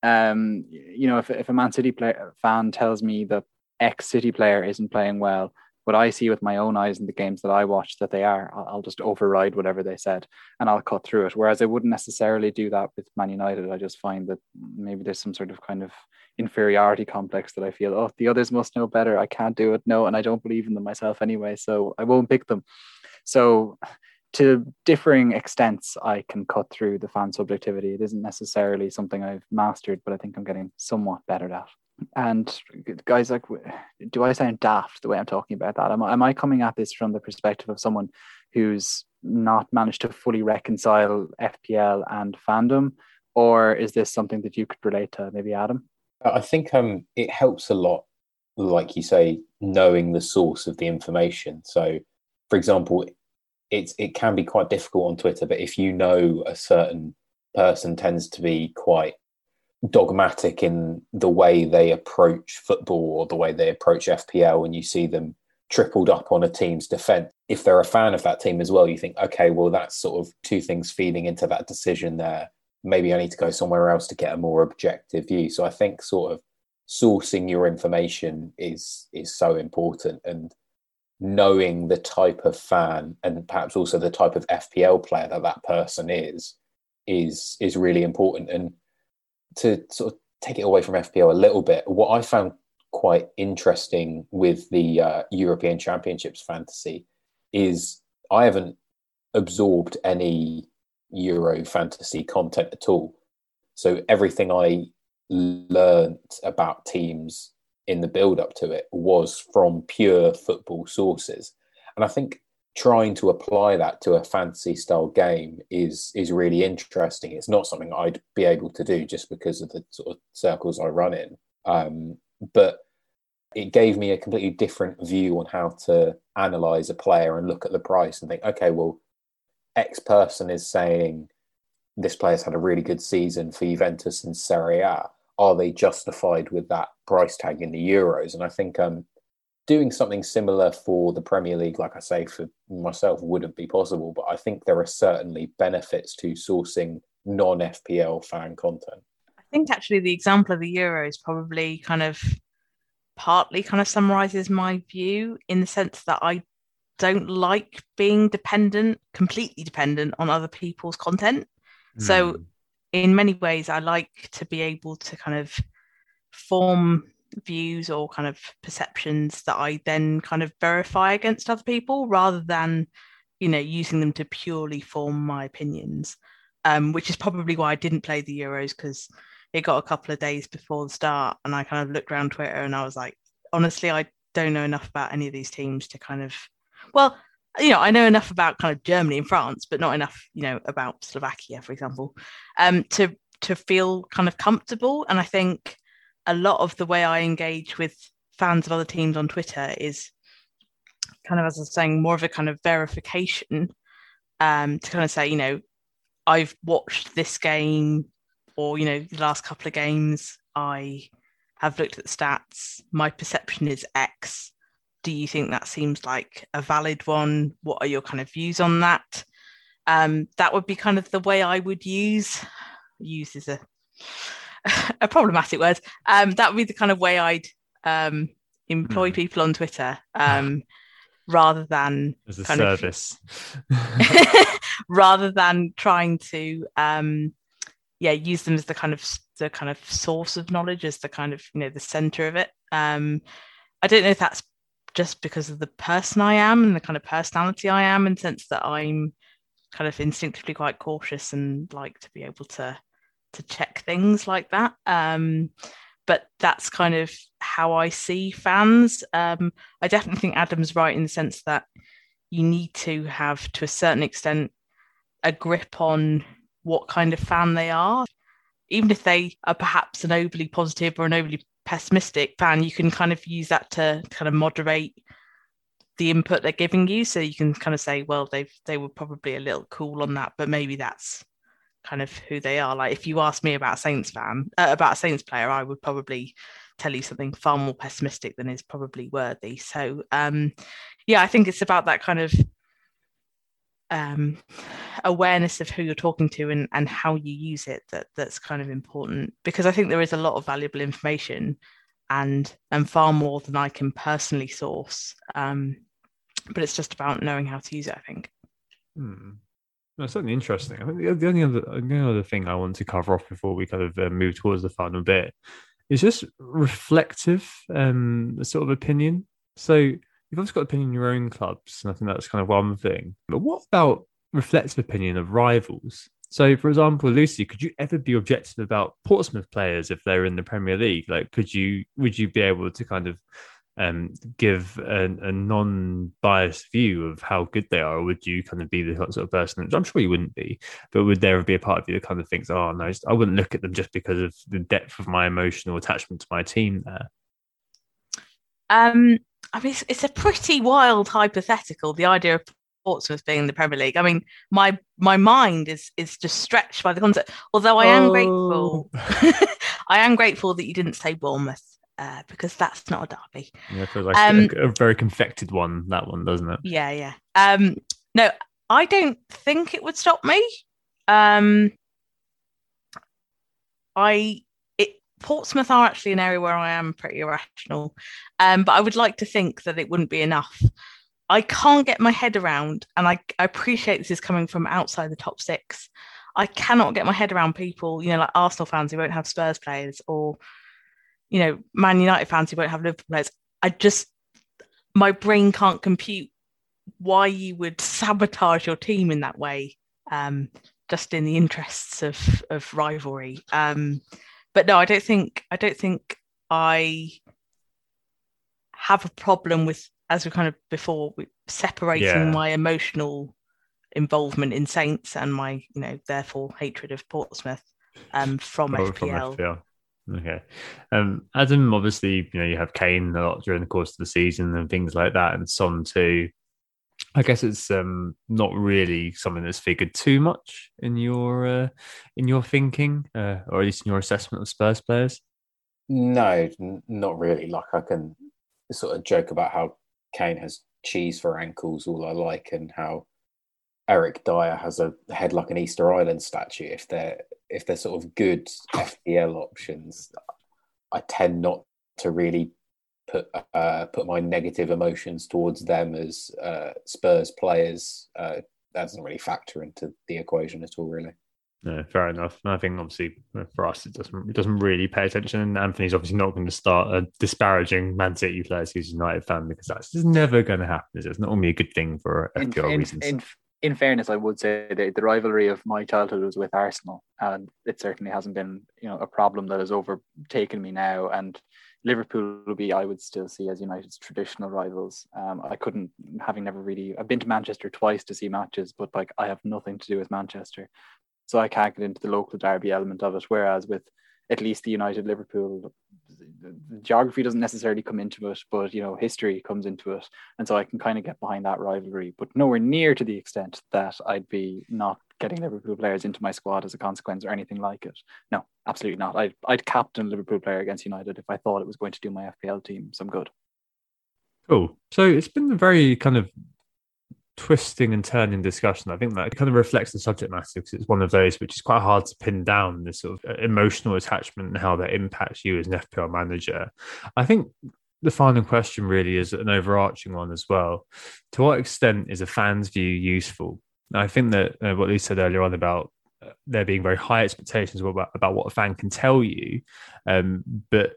Um, you know, if, if a Man City fan tells me that X City player isn't playing well, what I see with my own eyes in the games that I watch that they are, I'll, I'll just override whatever they said and I'll cut through it. Whereas I wouldn't necessarily do that with Man United. I just find that maybe there's some sort of kind of inferiority complex that I feel, oh, the others must know better. I can't do it. No, and I don't believe in them myself anyway. So I won't pick them. So to differing extents, I can cut through the fan subjectivity. It isn't necessarily something I've mastered, but I think I'm getting somewhat better at and guys like do i sound daft the way i'm talking about that? Am, am i coming at this from the perspective of someone who's not managed to fully reconcile fpl and fandom? Or is this something that you could relate to maybe adam? I think um it helps a lot like you say knowing the source of the information. So for example it's it can be quite difficult on twitter but if you know a certain person tends to be quite dogmatic in the way they approach football or the way they approach FPL, and you see them tripled up on a team's defense. If they're a fan of that team as well, you think, okay, well, that's sort of two things feeding into that decision there. Maybe I need to go somewhere else to get a more objective view. So I think sort of sourcing your information is is so important and knowing the type of fan and perhaps also the type of FPL player that that person is is is really important and to sort of take it away from FPL a little bit, what I found quite interesting with the uh, European Championships fantasy is I haven't absorbed any Euro fantasy content at all. So everything I learned about teams in the build up to it was from pure football sources. And I think trying to apply that to a fantasy style game is is really interesting. It's not something I'd be able to do just because of the sort of circles I run in. Um, but it gave me a completely different view on how to analyze a player and look at the price and think, okay, well, X person is saying this player's had a really good season for Juventus in Serie A. Are they justified with that price tag in the Euros? And I think um, doing something similar for the Premier League, like I say, for myself, wouldn't be possible. But I think there are certainly benefits to sourcing non FPL fan content. I think actually the example of the Euros probably kind of partly kind of summarizes my view in the sense that I don't like being dependent, completely dependent on other people's content. Mm. So, hmm. in many ways, I like to be able to kind of form views or kind of perceptions that I then kind of verify against other people rather than, you know, using them to purely form my opinions. Um, which is probably why I didn't play the Euros because it got a couple of days before the start and I kind of looked around Twitter and I was like, honestly, I don't know enough about any of these teams to kind of, well, you know, I know enough about kind of Germany and France, but not enough, you know, about Slovakia, for example, um, to to feel kind of comfortable. And I think a lot of the way I engage with fans of other teams on Twitter is kind of, as I was saying, more of a kind of verification um, to kind of say, you know, I've watched this game or, you know, the last couple of games, I have looked at the stats. My perception is X. Do you think that seems like a valid one? What are your kind of views on that? Um, that would be kind of the way I would use. Use is a a problematic word. Um, that would be the kind of way I'd um, employ mm. people on Twitter um, rather than as a service, of, rather than trying to um, yeah use them as the kind of the kind of source of knowledge as the kind of you know the center of it um i don't know if that's just because of the person i am and the kind of personality i am in the sense that i'm kind of instinctively quite cautious and like to be able to to check things like that um but that's kind of how i see fans um i definitely think adam's right in the sense that you need to have to a certain extent a grip on what kind of fan they are. Even if they are perhaps an overly positive or an overly pessimistic fan, you can kind of use that to kind of moderate the input they're giving you. So you can kind of say, well, they they were probably a little cool on that, but maybe that's kind of who they are. Like if you ask me about Saints fan, uh, about a Saints player, I would probably tell you something far more pessimistic than is probably worthy. So um, yeah, I think it's about that kind of um, awareness of who you're talking to and, and how you use it that that's kind of important because I think there is a lot of valuable information and and far more than I can personally source. Um, but it's just about knowing how to use it. I think. Hmm. That's certainly interesting. I think the, the only other the only other thing I want to cover off before we kind of uh, move towards the final bit is just reflective um, sort of opinion. So you've obviously got opinion in your own clubs, and I think that's kind of one thing. But what about reflective opinion of rivals? So, for example, Lucy, could you ever be objective about Portsmouth players if they're in the Premier League? Like, could you would you be able to kind of um, give a, a, non-biased view of how good they are, or would you kind of be the sort of person? Which I'm sure you wouldn't be, but would there be a part of you that kind of thinks, "Oh no, I wouldn't look at them just because of the depth of my emotional attachment to my team"? There. Um, I mean, it's, it's, a pretty wild hypothetical. The idea of Portsmouth being in the Premier League. I mean, my my mind is is just stretched by the concept. Although I am oh. grateful, I am grateful that you didn't say Bournemouth uh, because that's not a derby. Yeah, it feels like um, a, a, very confected one. That one, doesn't it? Yeah, yeah. Um, no, I don't think it would stop me. Um, I Portsmouth are actually an area where I am pretty irrational, um, but I would like to think that it wouldn't be enough. I can't get my head around, and I, I appreciate this is coming from outside the top six. I cannot get my head around people, you know, like Arsenal fans who won't have Spurs players, or you know, Man United fans who won't have Liverpool players. I just, my brain can't compute why you would sabotage your team in that way, um, just in the interests of of rivalry. Um, but no, I don't think I don't think I have a problem with as we kind of before separating yeah. my emotional involvement in Saints and my you know therefore hatred of Portsmouth um, from oh, FPL. From FPL. Okay. Um, Adam, obviously, you know, you have Kane a lot during the course of the season and things like that, and Son too. I guess it's um, not really something that's figured too much in your uh, in your thinking, uh, or at least in your assessment of Spurs players. No, n- not really. Like I can sort of joke about how Kane has cheese for ankles, all I like, and how Eric Dier has a head like an Easter Island statue. If they're if they're sort of good FPL options, I tend not to really put uh, put my negative emotions towards them as uh, Spurs players. Uh, that doesn't really factor into the equation at all, really. No, fair enough. And I think obviously for us it doesn't it doesn't really pay attention. And Anthony's obviously not going to start uh, disparaging Man City players who's a United fan because that's just never going to happen. It's not only a good thing for FPL in, reasons. In, in fairness, I would say the, the rivalry of my childhood was with Arsenal, and it certainly hasn't been you know a problem that has overtaken me now. And Liverpool will be, I would still see as United's traditional rivals. Um, I couldn't, having never really, I've been to Manchester twice to see matches, but like I have nothing to do with Manchester, so I can't get into the local derby element of it. Whereas with at least the United Liverpool, geography doesn't necessarily come into it, but you know history comes into it, and so I can kind of get behind that rivalry, but nowhere near to the extent that I'd be not getting Liverpool players into my squad as a consequence or anything like it. No, absolutely not. I'd, I'd captain Liverpool player against United if I thought it was going to do my FPL team some good. Cool. So it's been a very kind of twisting and turning discussion. I think that kind of reflects the subject matter because it's one of those which is quite hard to pin down this sort of uh, emotional attachment and how that impacts you as an FPL manager. I think the final question really is an overarching one as well. To what extent is a fan's view useful? I think that uh, what Lee said earlier on about there being very high expectations about, about what a fan can tell you, um, but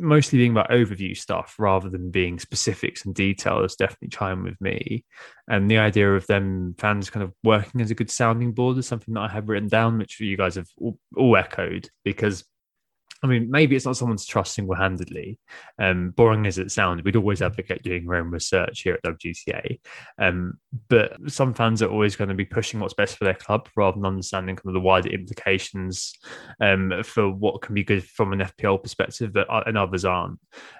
mostly being about overview stuff rather than being specifics and details definitely chime with me. And the idea of them fans kind of working as a good sounding board is something that I have written down, which you guys have all, all echoed because I mean, maybe it's not someone's trust single handedly. Um, boring as it sounds, we'd always advocate doing your own research here at WGTA. Um, but some fans are always going to be pushing what's best for their club rather than understanding kind of the wider implications um, for what can be good from an FPL perspective that and others aren't.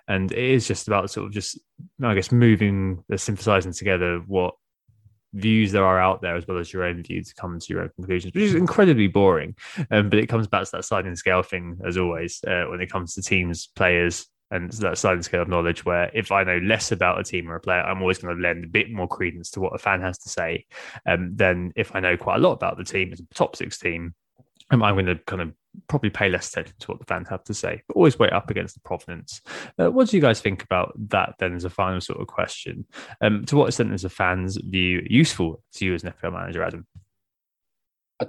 And it is just about sort of just, I guess, moving, the synthesizing together what views there are out there as well as your own views to come to your own conclusions, which is incredibly boring. Um, but it comes back to that sliding scale thing as always uh, when it comes to teams, players, and that sliding scale of knowledge. Where if I know less about a team or a player, I'm always going to lend a bit more credence to what a fan has to say um, than if I know quite a lot about the team as a top six team. Um, I'm going to kind of probably pay less attention to what the fans have to say, but always weigh up against the provenance. Uh, what do you guys think about that then as a final sort of question? Um, to what extent is a fan's view useful to you as an FPL manager, Adam? I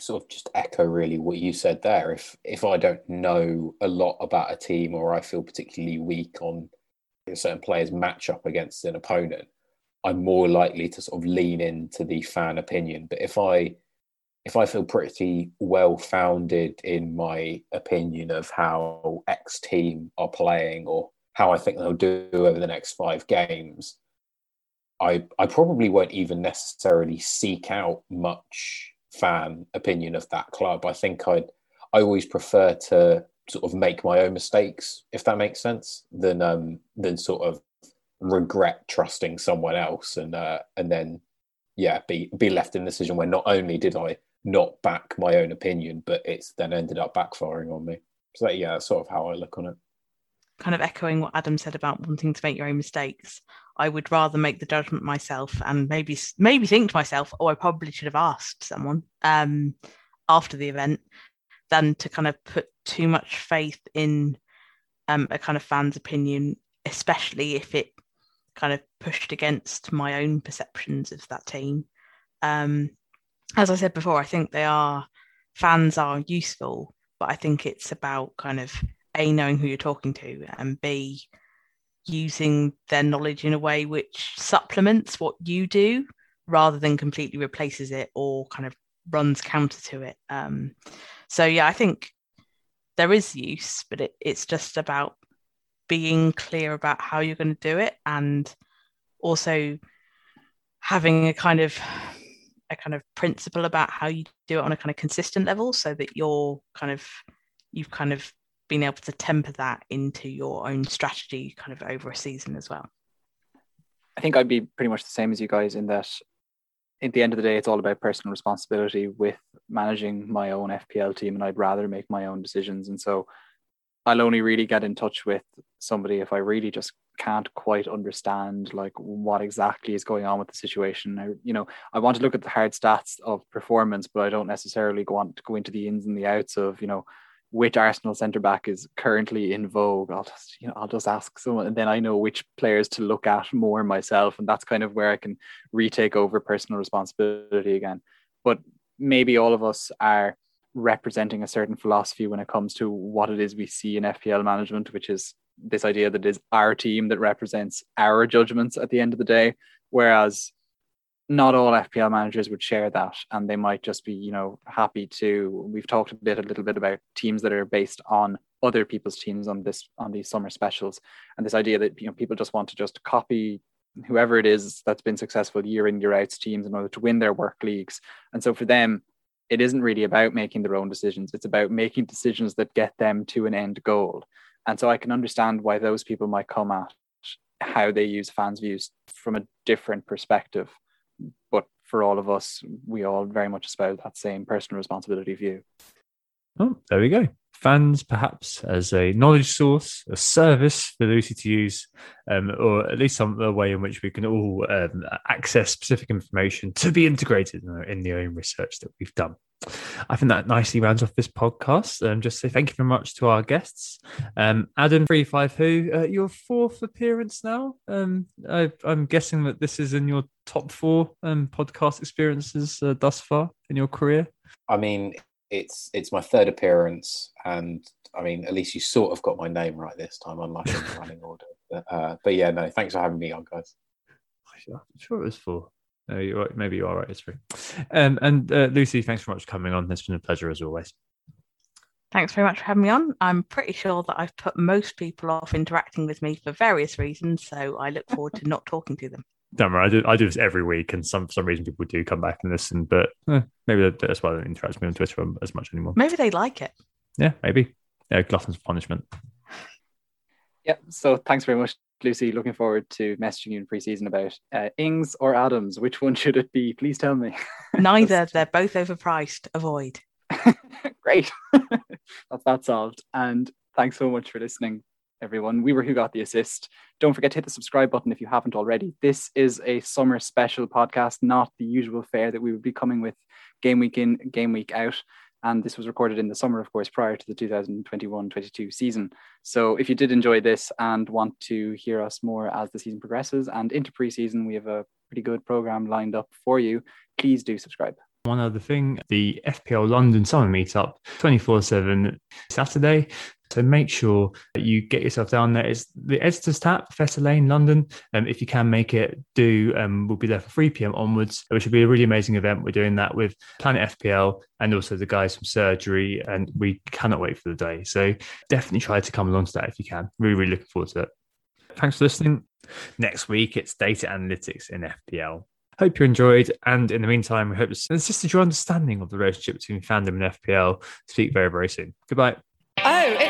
sort of just echo really what you said there. If if I don't know a lot about a team or I feel particularly weak on a certain players match up against an opponent, I'm more likely to sort of lean into the fan opinion. But if I if I feel pretty well founded in my opinion of how X team are playing or how I think they'll do over the next five games, I I probably won't even necessarily seek out much fan opinion of that club. I think I'd I always prefer to sort of make my own mistakes, if that makes sense, than um than sort of regret trusting someone else and uh and then yeah be be left in a decision where not only did I not back my own opinion, but it's then ended up backfiring on me. So yeah, that's sort of how I look on it. Kind of echoing what Adam said about wanting to make your own mistakes. I would rather make the judgment myself and maybe maybe think to myself, oh, I probably should have asked someone um, after the event, than to kind of put too much faith in um, a kind of fan's opinion, especially if it kind of pushed against my own perceptions of that team. Um, as I said before, I think they are fans are useful, but I think it's about kind of a knowing who you're talking to and b using their knowledge in a way which supplements what you do rather than completely replaces it or kind of runs counter to it. Um, so yeah, I think there is use, but it, it's just about being clear about how you're going to do it and also having a kind of a kind of principle about how you do it on a kind of consistent level so that you're kind of you've kind of been able to temper that into your own strategy kind of over a season as well? I think i'd be pretty much the same as you guys in that at the end of the day it's all about personal responsibility with managing my own fpl team and i'd rather make my own decisions. And so I'll only really get in touch with somebody if I really just can't quite understand like what exactly is going on with the situation. I, you know, I want to look at the hard stats of performance, but I don't necessarily want to go into the ins and the outs of, you know, which Arsenal centre back is currently in vogue. I'll just, you know, I'll just ask someone, and then I know which players to look at more myself, and that's kind of where I can retake over personal responsibility again. But maybe all of us are representing a certain philosophy when it comes to what it is we see in FPL management, which is this idea that it is our team that represents our judgments at the end of the day. Whereas not all FPL managers would share that, and they might just be, you know, happy to. We've talked a bit, a little bit about teams that are based on other people's teams on this on these summer specials, and this idea that you know people just want to just copy whoever it is that's been successful year in year out teams in order to win their work leagues, and so for them it isn't really about making their own decisions. It's about making decisions that get them to an end goal. And so I can understand why those people might come at how they use fans' views from a different perspective. But for all of us, we all very much espouse that same personal responsibility view. Oh, there we go fans perhaps as a knowledge source, a service for Lucy to use, um, or at least some way in which we can all um, access specific information to be integrated in the own research that we've done. I think that nicely rounds off this podcast. Um, just say thank you very much to our guests. Um, Adam three five who uh, your fourth appearance now. Um, I, am guessing that this is in your top four um, podcast experiences uh, thus far in your career. I mean, it's it's my third appearance, and I mean, at least you sort of got my name right this time, unlike in the running order. But, uh, but yeah, no, thanks for having me on, guys. I'm sure it was four. No, you're right. Maybe you are right. It's three. Um, and uh, Lucy, thanks very much for coming on. It's been a pleasure as always. Thanks very much for having me on. I'm pretty sure that I've put most people off interacting with me for various reasons, so I look forward to not talking to them. Don't worry, I do, I do this every week, and some for some reason people do come back and listen, but eh, maybe that's why they don't interact with me on Twitter as much anymore. Maybe they like it. Yeah, maybe. Yeah, glutton's punishment. Yeah, so thanks very much, Lucy. Looking forward to messaging you in pre-season about uh, Ings or Adams. Which one should it be? Please tell me. Neither. They're both overpriced. Avoid. Great. That's that solved. And thanks so much for listening, everyone. We were Who Got the Assist. Don't forget to hit the subscribe button if you haven't already. This is a summer special podcast, not the usual fare that we would be coming with game week in, game week out. And this was recorded in the summer, of course, prior to the 2021 22 season. So if you did enjoy this and want to hear us more as the season progresses and into preseason, we have a pretty good program lined up for you. Please do subscribe. One other thing, the FPL London Summer Meetup 24 7 Saturday. So make sure that you get yourself down there. It's the Editors Tap, Professor Lane, London. Um, if you can make it, do. Um, we'll be there for 3 p.m. onwards, which will be a really amazing event. We're doing that with Planet FPL and also the guys from Surgery, and we cannot wait for the day. So definitely try to come along to that if you can. Really, really looking forward to it. Thanks for listening. Next week, it's data analytics in FPL. Hope you enjoyed. And in the meantime, we hope it's assisted your understanding of the relationship between fandom and FPL. Speak very, very soon. Goodbye.